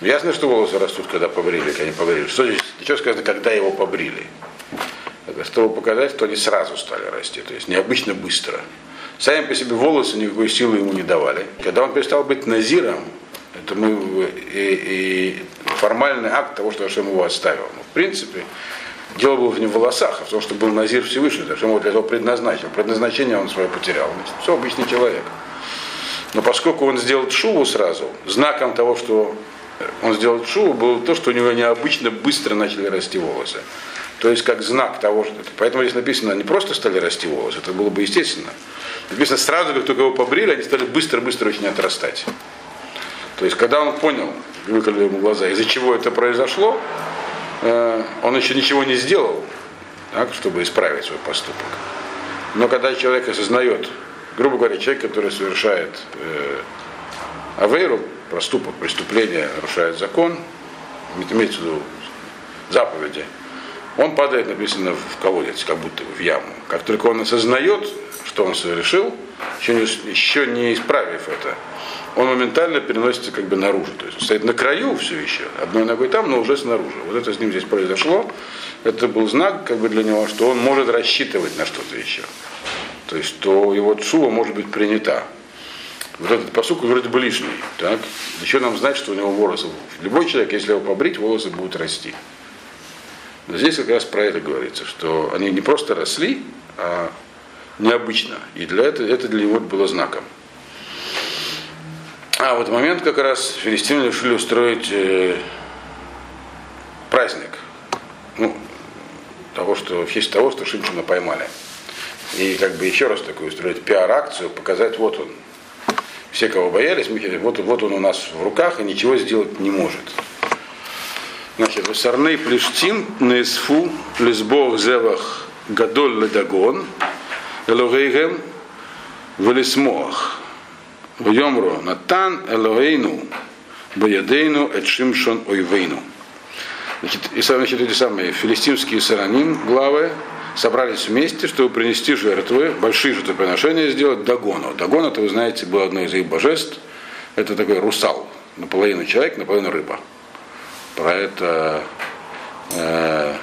S1: Ясно, что волосы растут, когда побрили, когда не побрили. Что здесь? Что сказано, когда его побрили? Чтобы показать, что они сразу стали расти, то есть необычно быстро. Сами по себе волосы никакой силы ему не давали. Когда он перестал быть назиром, это мы и, и формальный акт того, что Ашем его оставил. Но, в принципе, дело было не в волосах, а в том, что был назир Всевышний, Ашем его для этого предназначил. Предназначение он свое потерял. Все, обычный человек. Но поскольку он сделал шуву сразу, знаком того, что он сделал шуву, было то, что у него необычно быстро начали расти волосы. То есть как знак того, что... Поэтому здесь написано, не просто стали расти волосы, это было бы естественно. Написано, сразу, как только его побрили, они стали быстро-быстро очень отрастать. То есть, когда он понял, выколи ему глаза, из-за чего это произошло, э, он еще ничего не сделал, так, чтобы исправить свой поступок. Но когда человек осознает, грубо говоря, человек, который совершает э, авейру, проступок, преступление, нарушает закон, имеется в виду заповеди, он падает, написано, в колодец, как будто в яму. Как только он осознает, что он совершил, еще не, еще не исправив это, он моментально переносится как бы наружу. То есть он стоит на краю все еще, одной ногой там, но уже снаружи. Вот это с ним здесь произошло. Это был знак как бы для него, что он может рассчитывать на что-то еще. То есть, что его цува может быть принята. Вот этот посук вроде бы лишний. Так? Еще нам знать, что у него волосы. Любой человек, если его побрить, волосы будут расти. Но здесь как раз про это говорится, что они не просто росли, а необычно. И для этого это для него было знаком. А вот момент как раз филистимляне решили устроить э, праздник. Ну, того, что, в честь того, что Шимшина поймали. И как бы еще раз такую устроить пиар-акцию, показать, вот он. Все, кого боялись, вот, вот он у нас в руках и ничего сделать не может. Значит, Васарней Плештим, Несфу, Лесбох, Зевах, Гадоль, Ледагон, Элогейгем, Велисмоах. Вьомро Натан Элоэйну, Боядейну, Эдшимшон Ойвейну. Значит, и значит, эти самые филистимские сараним, главы, собрались вместе, чтобы принести жертвы, большие жертвоприношения сделать Дагону. Дагон, это, вы знаете, был одно из их божеств. Это такой русал, наполовину человек, наполовину рыба. Про это э,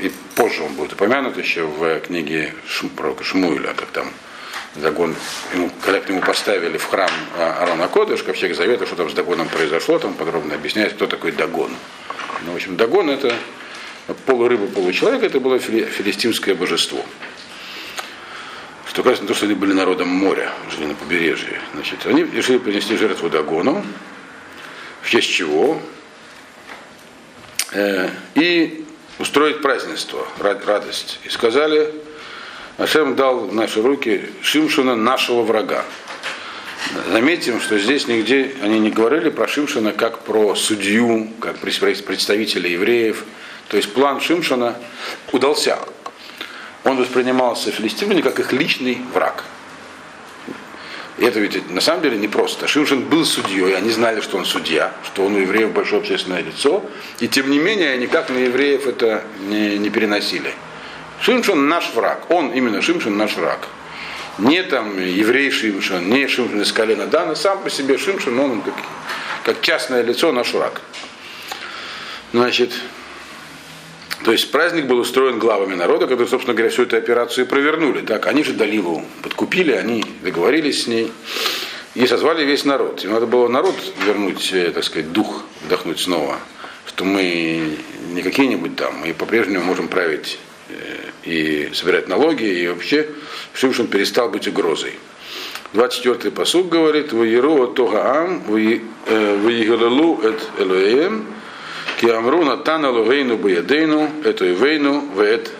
S1: и позже он будет упомянут еще в книге Шм, пророка Шмуиля, как там Дагон, ему, когда к нему поставили в храм а, Арона Кодыш, ковчег Завета, что там с Дагоном произошло, там подробно объясняется, кто такой Дагон. Ну, в общем, Дагон это полурыба, получеловек, это было филистимское божество. Что кажется, то, что они были народом моря, жили на побережье. Значит, они решили принести жертву Дагону, в честь чего? Э, и устроить празднество, радость. И сказали, Ашем дал в наши руки Шимшина нашего врага. Заметим, что здесь нигде они не говорили про Шимшина как про судью, как представителя евреев. То есть план Шимшина удался. Он воспринимался филистимляне как их личный враг. И это ведь на самом деле непросто. Шимшин был судьей, они знали, что он судья, что он у евреев большое общественное лицо, и тем не менее никак на евреев это не, не переносили. Шимшон наш враг. Он именно Шимшон наш враг. Не там еврей Шимшон, не Шимшон из колена Дана, сам по себе Шимшон, он как, как частное лицо наш враг. Значит, То есть праздник был устроен главами народа, которые, собственно говоря, всю эту операцию и провернули. Так, они же Далилу подкупили, они договорились с ней и созвали весь народ. Им надо было народ вернуть, э, так сказать, дух, вдохнуть снова, что мы не какие-нибудь там, мы по-прежнему можем править э, и собирать налоги, и вообще Шимшин перестал быть угрозой. 24-й посуд говорит, «Ваеру тогаам, ваигалалу эт элоэм, ки амру натан элогейну баядейну, эту ивейну, вэт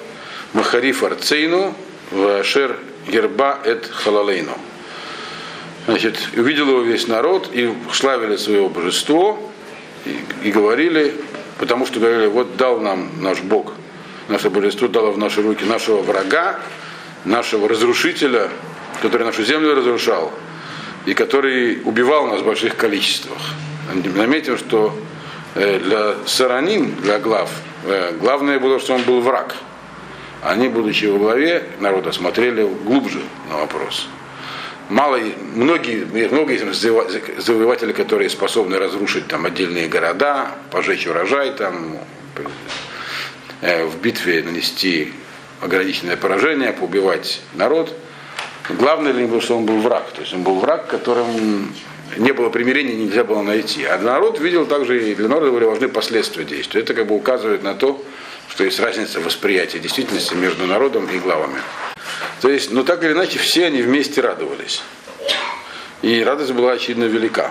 S1: махариф арцейну, вашер герба эт халалейну». Значит, увидел его весь народ и славили свое божество и, и говорили, потому что говорили, вот дал нам наш Бог, наше божество дало в наши руки нашего врага, нашего разрушителя, который нашу землю разрушал и который убивал нас в больших количествах. Заметим, что для саранин, для глав, э, главное было, что он был враг. Они, будучи во главе народа, смотрели глубже на вопрос. Мало, многие, много есть завоевателей, которые способны разрушить там отдельные города, пожечь урожай, там, э, в битве нанести ограниченное поражение, поубивать народ. Главное для него, что он был враг. То есть он был враг, которым не было примирения, нельзя было найти. А народ видел также, и для народа были важны последствия действия. Это как бы указывает на то, что есть разница восприятия действительности между народом и главами. То есть, ну так или иначе, все они вместе радовались. И радость была очевидно велика.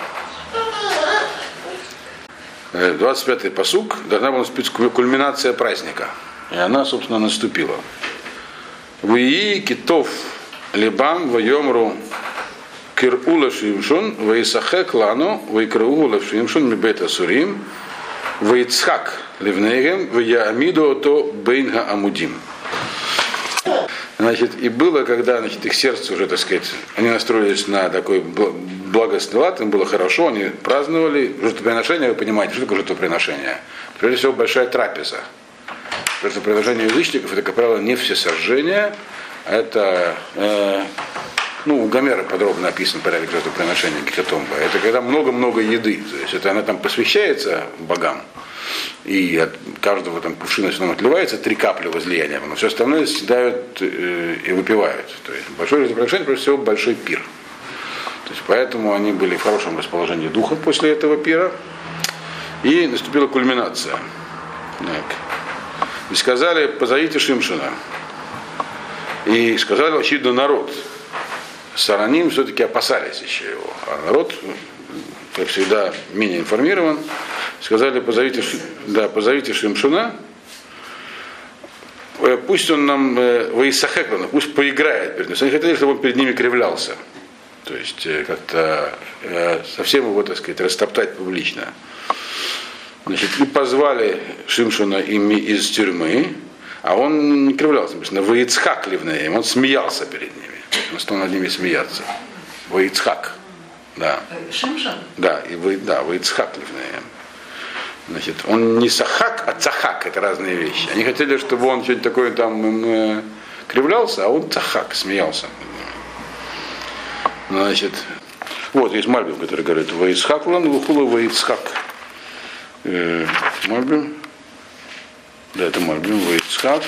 S1: 25-й посук должна была наступить кульминация праздника. И она, собственно, наступила. Вии китов либам вайомру кир'ула шимшун ваисахек лану вайкраула шимшун мибета сурим ваицхак ливнегем ваяамиду то бейнга амудим. Значит, и было, когда значит, их сердце уже, так сказать, они настроились на такой благостный лад, им было хорошо, они праздновали жертвоприношение, вы понимаете, что такое жертвоприношение? Прежде всего, большая трапеза. Жертвоприношение язычников, это, как правило, не все сожжения, это, э, ну, у Гомера подробно описан порядок жертвоприношения Гекатомба. Это когда много-много еды, то есть это она там посвящается богам, и от каждого там кувшина все равно отливается три капли возлияния, но все остальное съедают э, и выпивают. То есть большое жертвоприношение, прежде всего, большой пир. То есть поэтому они были в хорошем расположении духа после этого пира. И наступила кульминация. Так. И сказали, позовите Шимшина. И сказали, очевидно, народ. Сараним все-таки опасались еще его. А народ, как всегда, менее информирован. Сказали, позовите, да, позовите Шимшуна, э, пусть он нам э, Ваисахеклана, пусть поиграет перед ними. Они хотели, чтобы он перед ними кривлялся. То есть э, как-то совсем его, так сказать, растоптать публично. Значит, и позвали Шимшуна ими из тюрьмы, а он не кривлялся, написано, Ваицхак ливнеем, он смеялся перед ними. Он стал над ними смеяться. Ваицхак. Да.
S3: Шимшин?
S1: Да, и вы, да, Ваицхак ливнеем. Значит, он не сахак, а цахак, это разные вещи. Они хотели, чтобы он что-нибудь такое там э, кривлялся, а он цахак, смеялся. Значит, вот есть Мальбим, который говорит, Ваицхак лан, Лухула Ваицхак. Э, Мальбим. Да, это Мальбим, Ваицхак.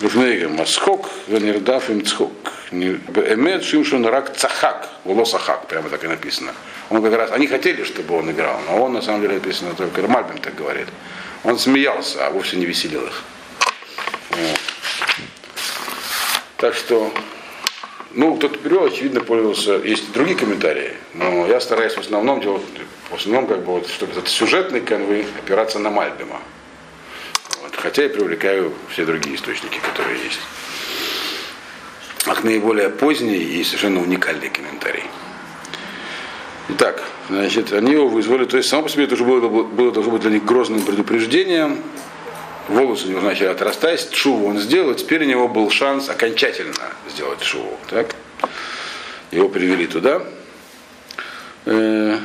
S1: Лифнейга Масхок, Венердав им цхок. Эмет Шимшун Рак Цахак, Волосахак, прямо так и написано. Он как раз, они хотели, чтобы он играл, но он на самом деле написано только Мальбим так говорит. Он смеялся, а вовсе не веселил их. Вот. Так что, ну, тот период, очевидно, пользовался, есть другие комментарии, но я стараюсь в основном делать, в основном, как бы, вот, чтобы этот сюжетный конвой опираться на Мальбима. Хотя я привлекаю все другие источники, которые есть. Как наиболее поздний и совершенно уникальный комментарий. Итак, значит, они его вызвали, то есть само по себе это уже было, было должно быть для них грозным предупреждением. Волосы у него начали отрастать, шуву он сделал, теперь у него был шанс окончательно сделать шуву. Так? Его привели туда. Э,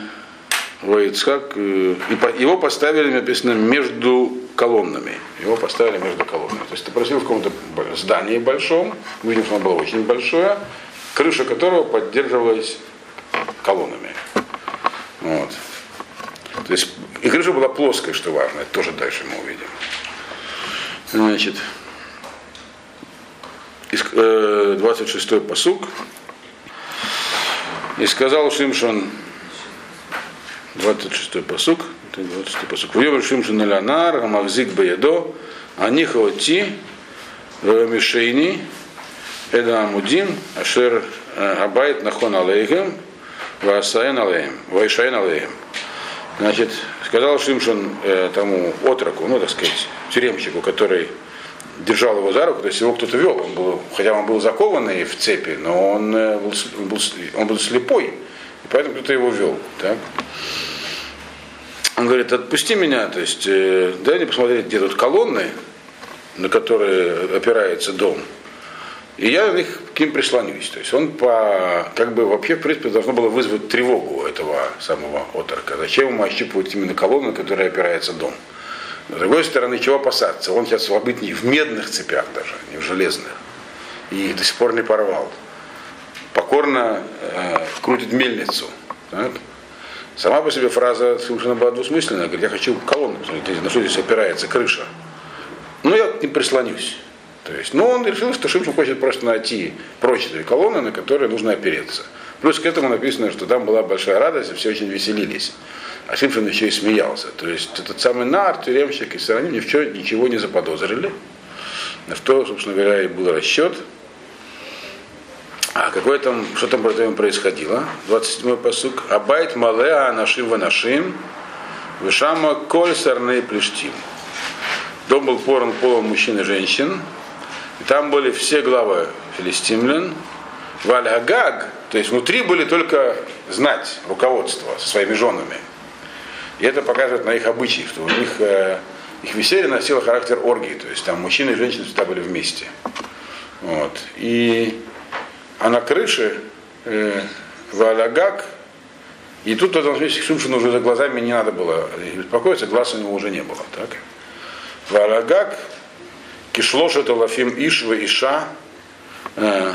S1: Воицхак, э, и его поставили, написано, между колоннами. Его поставили между колоннами. То есть ты просил в каком-то здании большом, видим, что оно было очень большое, крыша которого поддерживалась колоннами. Вот. То есть, и крыша была плоская, что важно, это тоже дальше мы увидим. Значит, из- э, 26-й посук. И сказал Шимшон, 26-й посук, это 26-й посук. Вьемер Шимшон Элянар, Амахзик Баядо, Анихоти, Мишейни, Эда Амудим, Ашер э, Абайт Нахон Алейхем, Ваасаен Алейхем, Вайшаен Алейхем. Значит, сказал Шимшон э, тому отроку, ну, так сказать, тюремщику, который держал его за руку, то есть его кто-то вел, он был, хотя он был закованный в цепи, но он, э, был, он был слепой, и поэтому кто-то его вел. Так? Он говорит, отпусти меня, то есть э, дай мне посмотреть, где тут колонны, на которые опирается дом, и я на них к ним прислонюсь. То есть он по, как бы вообще, в принципе, должно было вызвать тревогу этого самого отрока. Зачем ему ощупывать именно колонну, на которой опирается дом? С другой стороны, чего опасаться? Он сейчас быть не в медных цепях даже, не в железных. И до сих пор не порвал. Покорно э, крутит мельницу. так? Сама по себе фраза совершенно была двусмысленная. Говорит, я хочу колонну посмотреть, на что здесь опирается крыша. Ну, я ним прислонюсь. То есть, ну, он решил, что Шимшин хочет просто найти прочные колонны, на которые нужно опереться. Плюс к этому написано, что там была большая радость, и все очень веселились. А Шимшин еще и смеялся. То есть этот самый нар, тюремщик и стороны ни в чем ничего не заподозрили. На что, собственно говоря, и был расчет. А какое там, что там против происходило? 27-й посук. Абайт малеа нашим ванашим, вишама коль сарны плештим. Дом был поран полом мужчин и женщин. И там были все главы филистимлян. Валь-Агаг, то есть внутри были только знать, руководство со своими женами. И это показывает на их обычаи, что у них э, их веселье носило характер оргии, то есть там мужчины и женщины всегда были вместе. Вот. И, а на крыше э, Валягак, и тут в этом смысле Шимшину уже за глазами не надо было беспокоиться, глаз у него уже не было. Так? Валягак, Кишлош это Лафим Ишва Иша, э,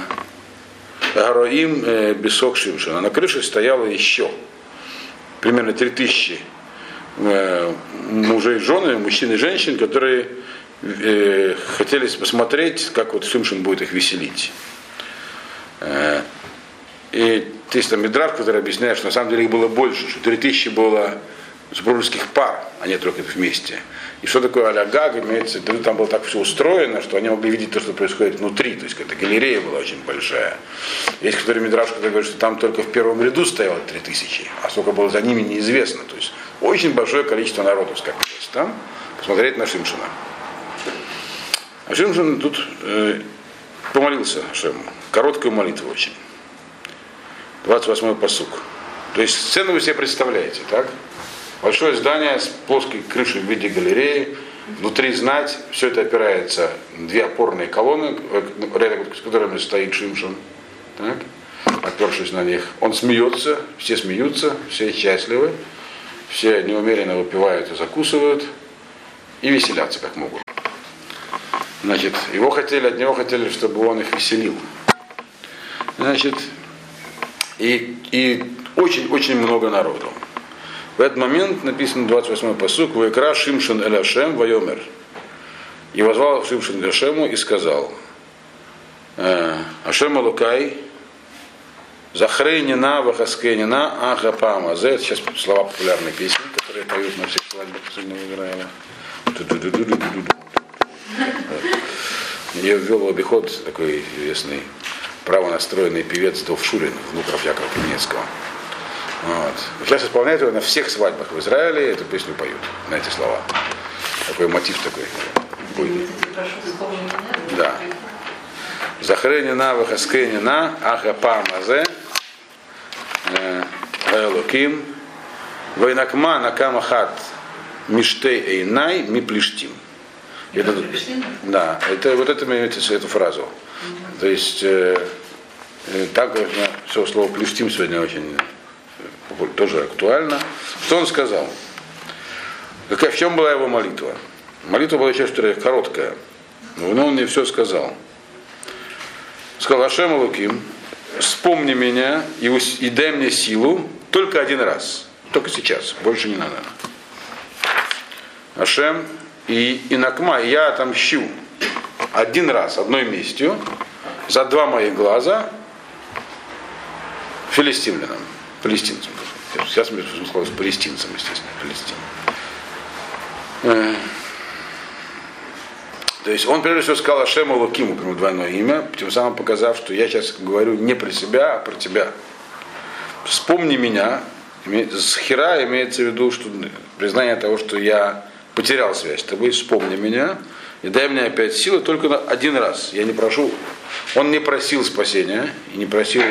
S1: Гароим э, Бесок Шимшина. На крыше стояло еще примерно 3000 э, мужей и жены, мужчин и женщин, которые э, хотели посмотреть, как вот Шимшин будет их веселить. И есть там Мидрав, который объясняет, что на самом деле их было больше, что 3000 было супружеских пар, а не только вместе. И что такое алягаг, имеется в там было так все устроено, что они могли видеть то, что происходит внутри, то есть какая-то галерея была очень большая. Есть который Мидраш, который говорит, что там только в первом ряду стояло 3000, а сколько было за ними неизвестно. То есть очень большое количество народу скопилось там, посмотреть на Шимшина. А Шимшин тут э, помолился Шему. Короткую молитву очень. 28-й посук. То есть сцену вы себе представляете, так? Большое здание с плоской крышей в виде галереи, внутри знать, все это опирается две опорные колонны, э, рядом с которыми стоит Шимшин, так? опершись на них. Он смеется, все смеются, все счастливы, все неумеренно выпивают и закусывают, и веселятся как могут. Значит, его хотели, от него хотели, чтобы он их веселил. Значит, и, очень-очень много народу. В этот момент написано 28-й посук, «Ваикра Шимшин эль вайомер». И возвал Шимшин к Ашему и сказал, э, Ашем Алукай, Захрейнина, Вахаскейнина, Ахапама. Это сейчас слова популярной песни, которые поют на всех свадьбах Сильного Израиля. Ее ввел в обиход такой известный правонастроенный певец Дов Шурин, внук Якова Каменецкого. Вот. Сейчас исполняют его на всех свадьбах в Израиле, эту песню поют, на эти слова. Такой мотив такой. буйный. Да. Захренина, Вахаскенина, Ахапа Мазе, Элоким, Вайнакма Накамахат Миштей Эйнай Миплештим. Это, да, это вот это имеется эту фразу. То есть э, э, так все слово плештим сегодня очень э, тоже актуально. Что он сказал? Какая, в чем была его молитва? Молитва была еще что короткая. Но он мне все сказал. Сказал Ашем Луким, вспомни меня и, и дай мне силу только один раз. Только сейчас, больше не надо. Ашем и, накма, я отомщу один раз, одной местью, за два моих глаза филистимлянам, палестинцам. Сейчас мы слово с палестинцам, естественно, Палестин. Э, То есть он прежде всего сказал Ашему Лукиму, прямо двойное имя, тем самым показав, что я сейчас говорю не про себя, а про тебя. Вспомни меня, с имеется в виду, что признание того, что я потерял связь с тобой, вспомни меня, и дай мне опять силы только на один раз. Я не прошу, он не просил спасения, и не просил,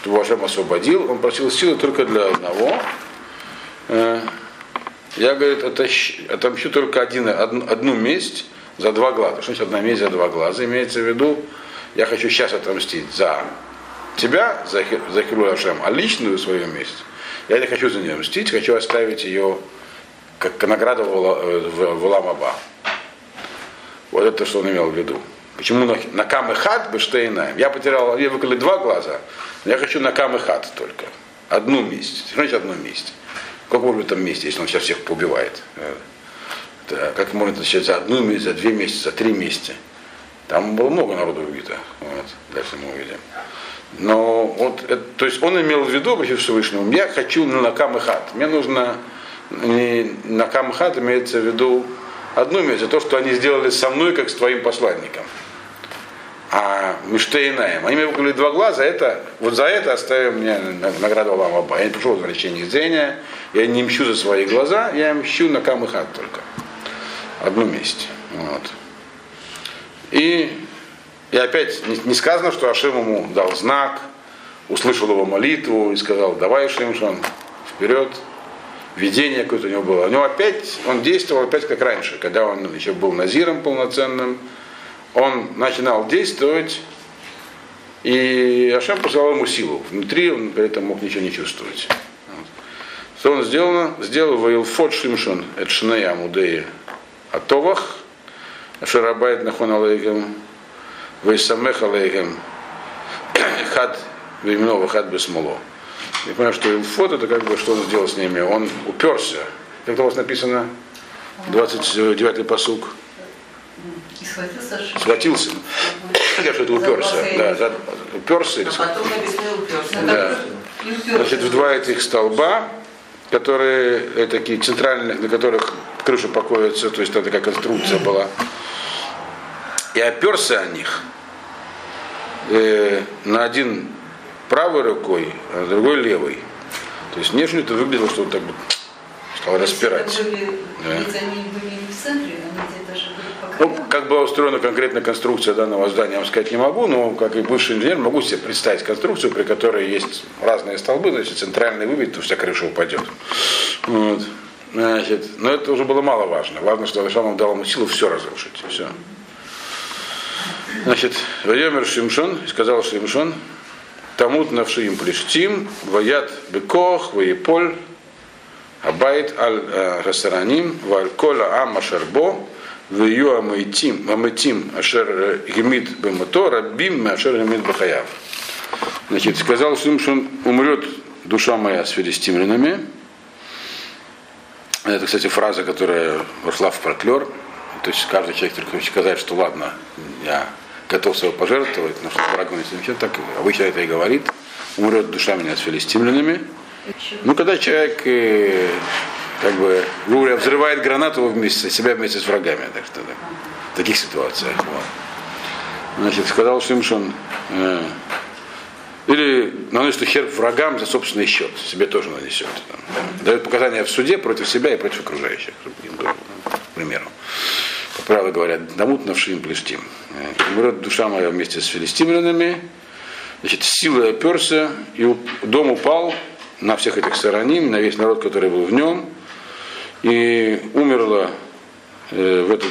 S1: чтобы Ашем освободил, он просил силы только для одного. Э, Я, говорит, отомщу только один, одну, одну месть за два глаза. Что значит одна месть за два глаза? Имеется в виду, я хочу сейчас отомстить за тебя, за, за Хилу Ашем, а личную свою месть. Я не хочу за нее мстить, хочу оставить ее как награду в, э, в, в Уламаба. Вот это что он имел в виду. Почему на, на кам и хат бештейнаем? Я потерял, я выколи два глаза, но я хочу на кам и хат только. Одну месть. Значит одну месть? Сколько может быть там месте, если он сейчас всех поубивает? Э, это как можно начать за одну месть, за две месяца, за три месяца? Там было много народу убито. Вот. Дальше мы увидим. Но вот, это, то есть он имел в виду, обращаясь к Всевышнему, я хочу на накам и хат. Мне нужно не накам и хат имеется в виду одну месть, за то, что они сделали со мной, как с твоим посланником. А Миштейнаем, они мне выколили два глаза, это, вот за это оставим мне награду Аллаха Аба. Я не пришел возвращение зрения, я не мщу за свои глаза, я мщу на кам и хат только. Одну месть. Вот. И, и опять не, не сказано, что Ашем ему дал знак, услышал его молитву и сказал, давай, Шимшон, вперед. Видение какое-то у него было. У него опять, он действовал опять как раньше, когда он еще был назиром полноценным, он начинал действовать, и Ашем послал ему силу. Внутри он при этом мог ничего не чувствовать. Вот. Что он сделал? Сделал Ваилфот Шимшон, это Шнея Мудея Атовах, Шарабайт Нахон Алейгем, Вейсамех Алейгем, Хад Веймнова Хад Бесмоло. Я понимаю, что Илфот это как бы, что он сделал с ними? Он уперся. Как у вас написано? 29-й посук.
S3: И схватился.
S1: Схватился. Я что это уперся. Да, за- уперся или
S3: А потом уперся.
S1: Да.
S3: И уперся.
S1: Значит, в два этих столба, которые э, такие центральные, на которых крыша покоится, то есть это такая конструкция была. И оперся о них э, на один правой рукой, а другой левой. То есть внешне это выглядело, что он так вот стал распирать.
S3: Это были,
S1: Да.
S3: Ведь они были не в центре, они где-то же были по
S1: Ну, как была устроена конкретно конструкция данного здания, я вам сказать не могу, но как и бывший инженер могу себе представить конструкцию, при которой есть разные столбы, но если центральный выбить, то вся крыша упадет. Вот. Значит, но это уже было мало важно. Важно, что Алишам дал ему силу все разрушить. Все. Значит, Вайомер Шимшон, сказал Шимшон, Тамут навшиим плештим, ваят бекох, ваеполь, Абайт аль э, Расараним, валь кола ам ашербо, вию амитим, амитим ашер гемит бемото, рабим ашер гемит бахаяв. Значит, сказал Шимшон, умрет душа моя с филистимлянами. Это, кстати, фраза, которая вошла в фольклор. То есть каждый человек только хочет сказать, что ладно, я готов свое пожертвовать, но что врагу не ничего, так обычно это и говорит. Умрет душа меня с филистимлянами. Ну, когда человек, э, как бы, говоря, взрывает гранату вместе, себя вместе с врагами, так что да, в таких ситуациях. Вот. Значит, сказал Шимшон, э, или наносит ущерб врагам за собственный счет, себе тоже нанесет. Там, да. Дает показания в суде против себя и против окружающих, к примеру. Правилу говорят, дамут навшим плештим. Э, Умрет душа моя вместе с филистимлянами, значит, силой оперся, и дом упал на всех этих сторонин, на весь народ, который был в нем, и умерло, э, в этот,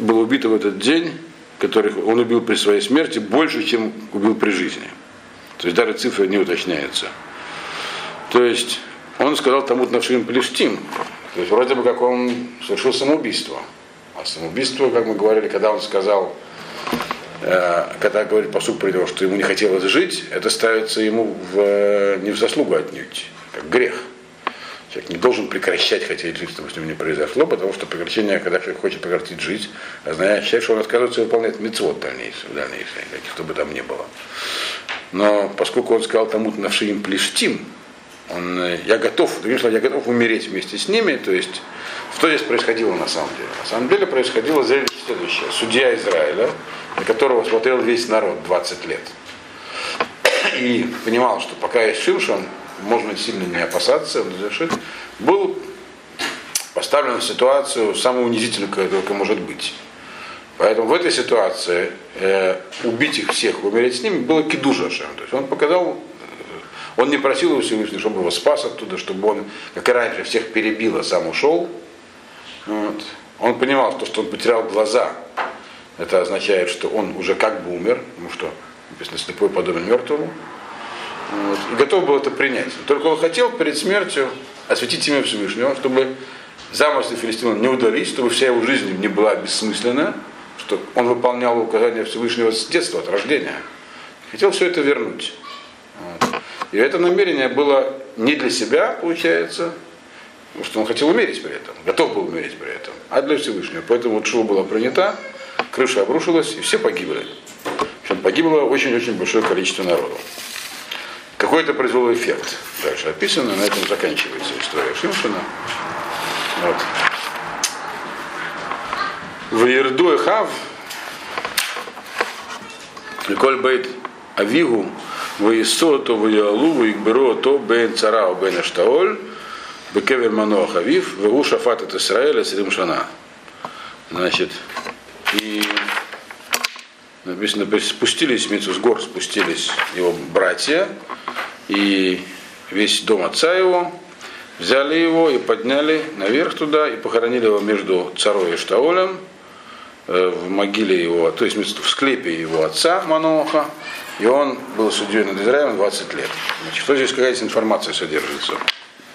S1: было убито в этот день, которых он убил при своей смерти, больше, чем убил при жизни. То есть даже цифры не уточняются. То есть он сказал тому нашим плештим. То есть вроде бы как он совершил самоубийство. А самоубийство, как мы говорили, когда он сказал, э, когда говорит посуд про него, что ему не хотелось жить, это ставится ему в, э, не в заслугу отнюдь, как грех. Человек не должен прекращать хотеть жить, чтобы с ним не произошло, потому что прекращение, когда человек хочет прекратить жить, означает, что он отказывается выполнять мецвод дальнейшее, дальнейшее, каких бы там ни было. Но поскольку он сказал тому навшиим плештим, он, э, я готов, другими словами, я готов умереть вместе с ними, то есть что здесь происходило на самом деле? На самом деле происходило зрелище следующее. Судья Израиля, на которого смотрел весь народ 20 лет, и понимал, что пока есть Шимшон, можно сильно не опасаться, он завершит, был поставлен в ситуацию самую унизительную, какая только может быть. Поэтому в этой ситуации э, убить их всех, умереть с ними, было кидужа Ашем. То есть он показал, он не просил его Всевышний, чтобы его спас оттуда, чтобы он, как и раньше, всех перебил, а сам ушел. Вот. Он понимал, что, что он потерял глаза. Это означает, что он уже как бы умер, потому что написано, слепой подобен мертвому. Вот. И готов был это принять. Только он хотел перед смертью осветить имя Всевышнего, чтобы замыслы филистимлян не удались, чтобы вся его жизнь не была бессмысленна, что он выполнял указания Всевышнего с детства, от рождения. Хотел все это вернуть. Вот. И это намерение было не для себя, получается, потому что он хотел умереть при этом, готов был умереть при этом, а для Всевышнего. Поэтому вот шува была принята, крыша обрушилась, и все погибли. Причем погибло очень-очень большое количество народу. Какой это произвело эффект? Дальше описано, на этом заканчивается история Шимшина. Вот. В Ерду Хав Коль бейт Авигу Ваисото Ваялу Ваикберо То Бен Царау Бен Аштаоль Бекевер Маноах Авив Вегу Шафат от Исраэля Срим Шана. Значит, и написано, спустились с гор, спустились его братья и весь дом отца его, взяли его и подняли наверх туда и похоронили его между царой и Штаолем в могиле его, то есть в склепе его отца Маноха, и он был судьей над Израилем 20 лет. Значит, что здесь какая-то информация содержится?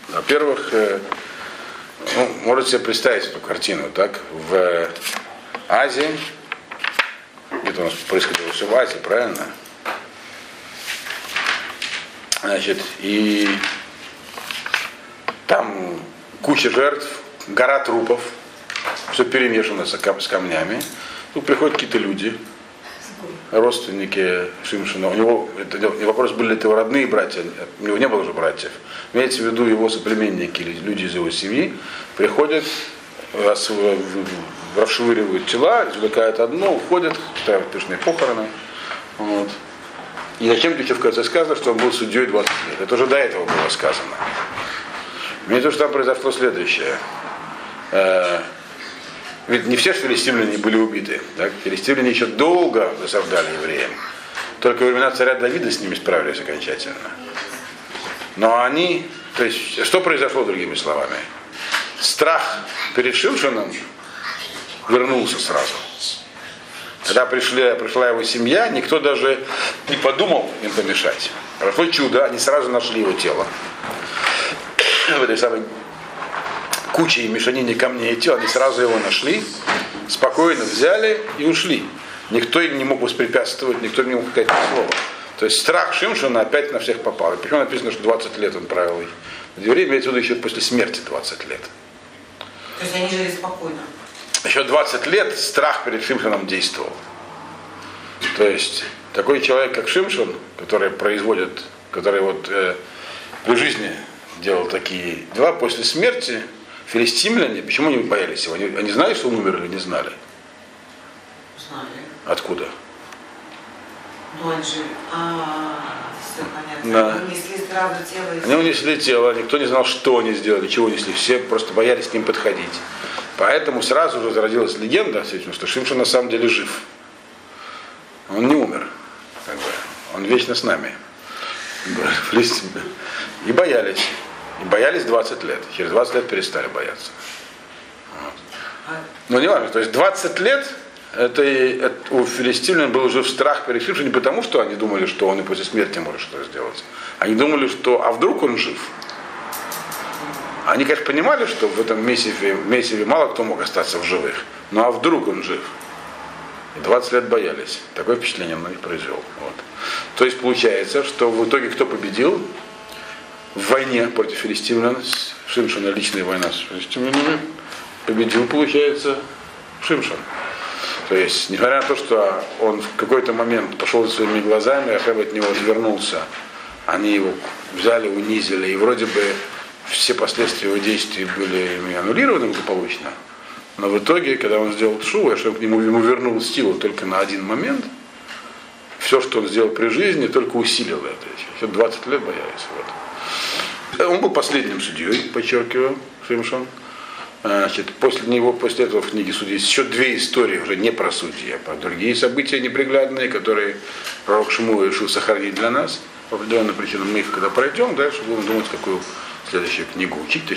S1: Во-первых, ну, можете себе представить эту картину, так? В Азии, где-то у нас происходило все в Азии, правильно? Значит, и там куча жертв, гора трупов, все перемешано с камнями. Тут приходят какие-то люди, родственники Шимшина. У него, это не вопрос, были ли это его родные братья, у него не было же братьев. Имеется в виду его соплеменники или люди из его семьи, приходят, расшвыривают тела, извлекают одно, уходят, ставят пышные похороны. Вот. И зачем-то еще в конце сказано, что он был судьей 20 лет. Это уже до этого было сказано. Мне то, что там произошло следующее. Ведь не все филистимляне были убиты. Так? Филистимляне еще долго досаждали евреям. Только во времена царя Давида с ними справились окончательно. Но они, то есть, что произошло другими словами? Страх перед Шимшином вернулся сразу. Когда пришли, пришла его семья, никто даже не подумал им помешать. Прошло чудо, они сразу нашли его тело. В этой самой куче и мешанине камней и тел, они сразу его нашли, спокойно взяли и ушли. Никто им не мог воспрепятствовать, никто им не мог сказать ни слова. То есть страх Шимшина опять на всех попал. И почему написано, что 20 лет он правил? Евреи имеется в виду еще после смерти 20 лет.
S3: То есть они жили спокойно.
S1: Еще 20 лет страх перед Шимшином действовал. То есть такой человек, как Шимшин, который производит, который вот э, при жизни делал такие дела, после смерти филистимляне, почему они боялись его? Они, они знали, что он умер или не знали?
S3: Знали.
S1: Откуда?
S3: Ну, он же... А, все понятно.
S1: Да.
S3: Унесли сразу тело
S1: Они унесли тело, никто не знал, что они сделали, чего унесли. Все просто боялись к ним подходить. Поэтому сразу же зародилась легенда, что Шимшин на самом деле жив. Он не умер. Как бы. Он вечно с нами. И боялись. И боялись 20 лет. Через 20 лет перестали бояться. Но не важно. То есть 20 лет это, это у филистимлян был уже страх перед Шимшином не потому, что они думали, что он и после смерти может что-то сделать. Они думали, что а вдруг он жив. Они, конечно, понимали, что в этом месиве, месиве мало кто мог остаться в живых. Ну а вдруг он жив? И 20 лет боялись. Такое впечатление он на них произвел. Вот. То есть получается, что в итоге кто победил? В войне против филистимлян Шимшина личная война с филистимлянами, победил, получается, Шимшон. То есть, несмотря на то, что он в какой-то момент пошел за своими глазами, Ахаб от него отвернулся, они его взяли, унизили, и вроде бы все последствия его действий были аннулированы благополучно. Но в итоге, когда он сделал шуву, что к нему ему вернул силу только на один момент, все, что он сделал при жизни, только усилило это. Еще 20 лет боялись в этом. Он был последним судьей, подчеркиваю, Шимшон. Значит, после него, после этого в книге судей еще две истории, уже не про судьи, а про другие события неприглядные, которые пророк Шму решил сохранить для нас по определенным причинам. Мы их когда пройдем, дальше будем думать, какую следующую книгу учить.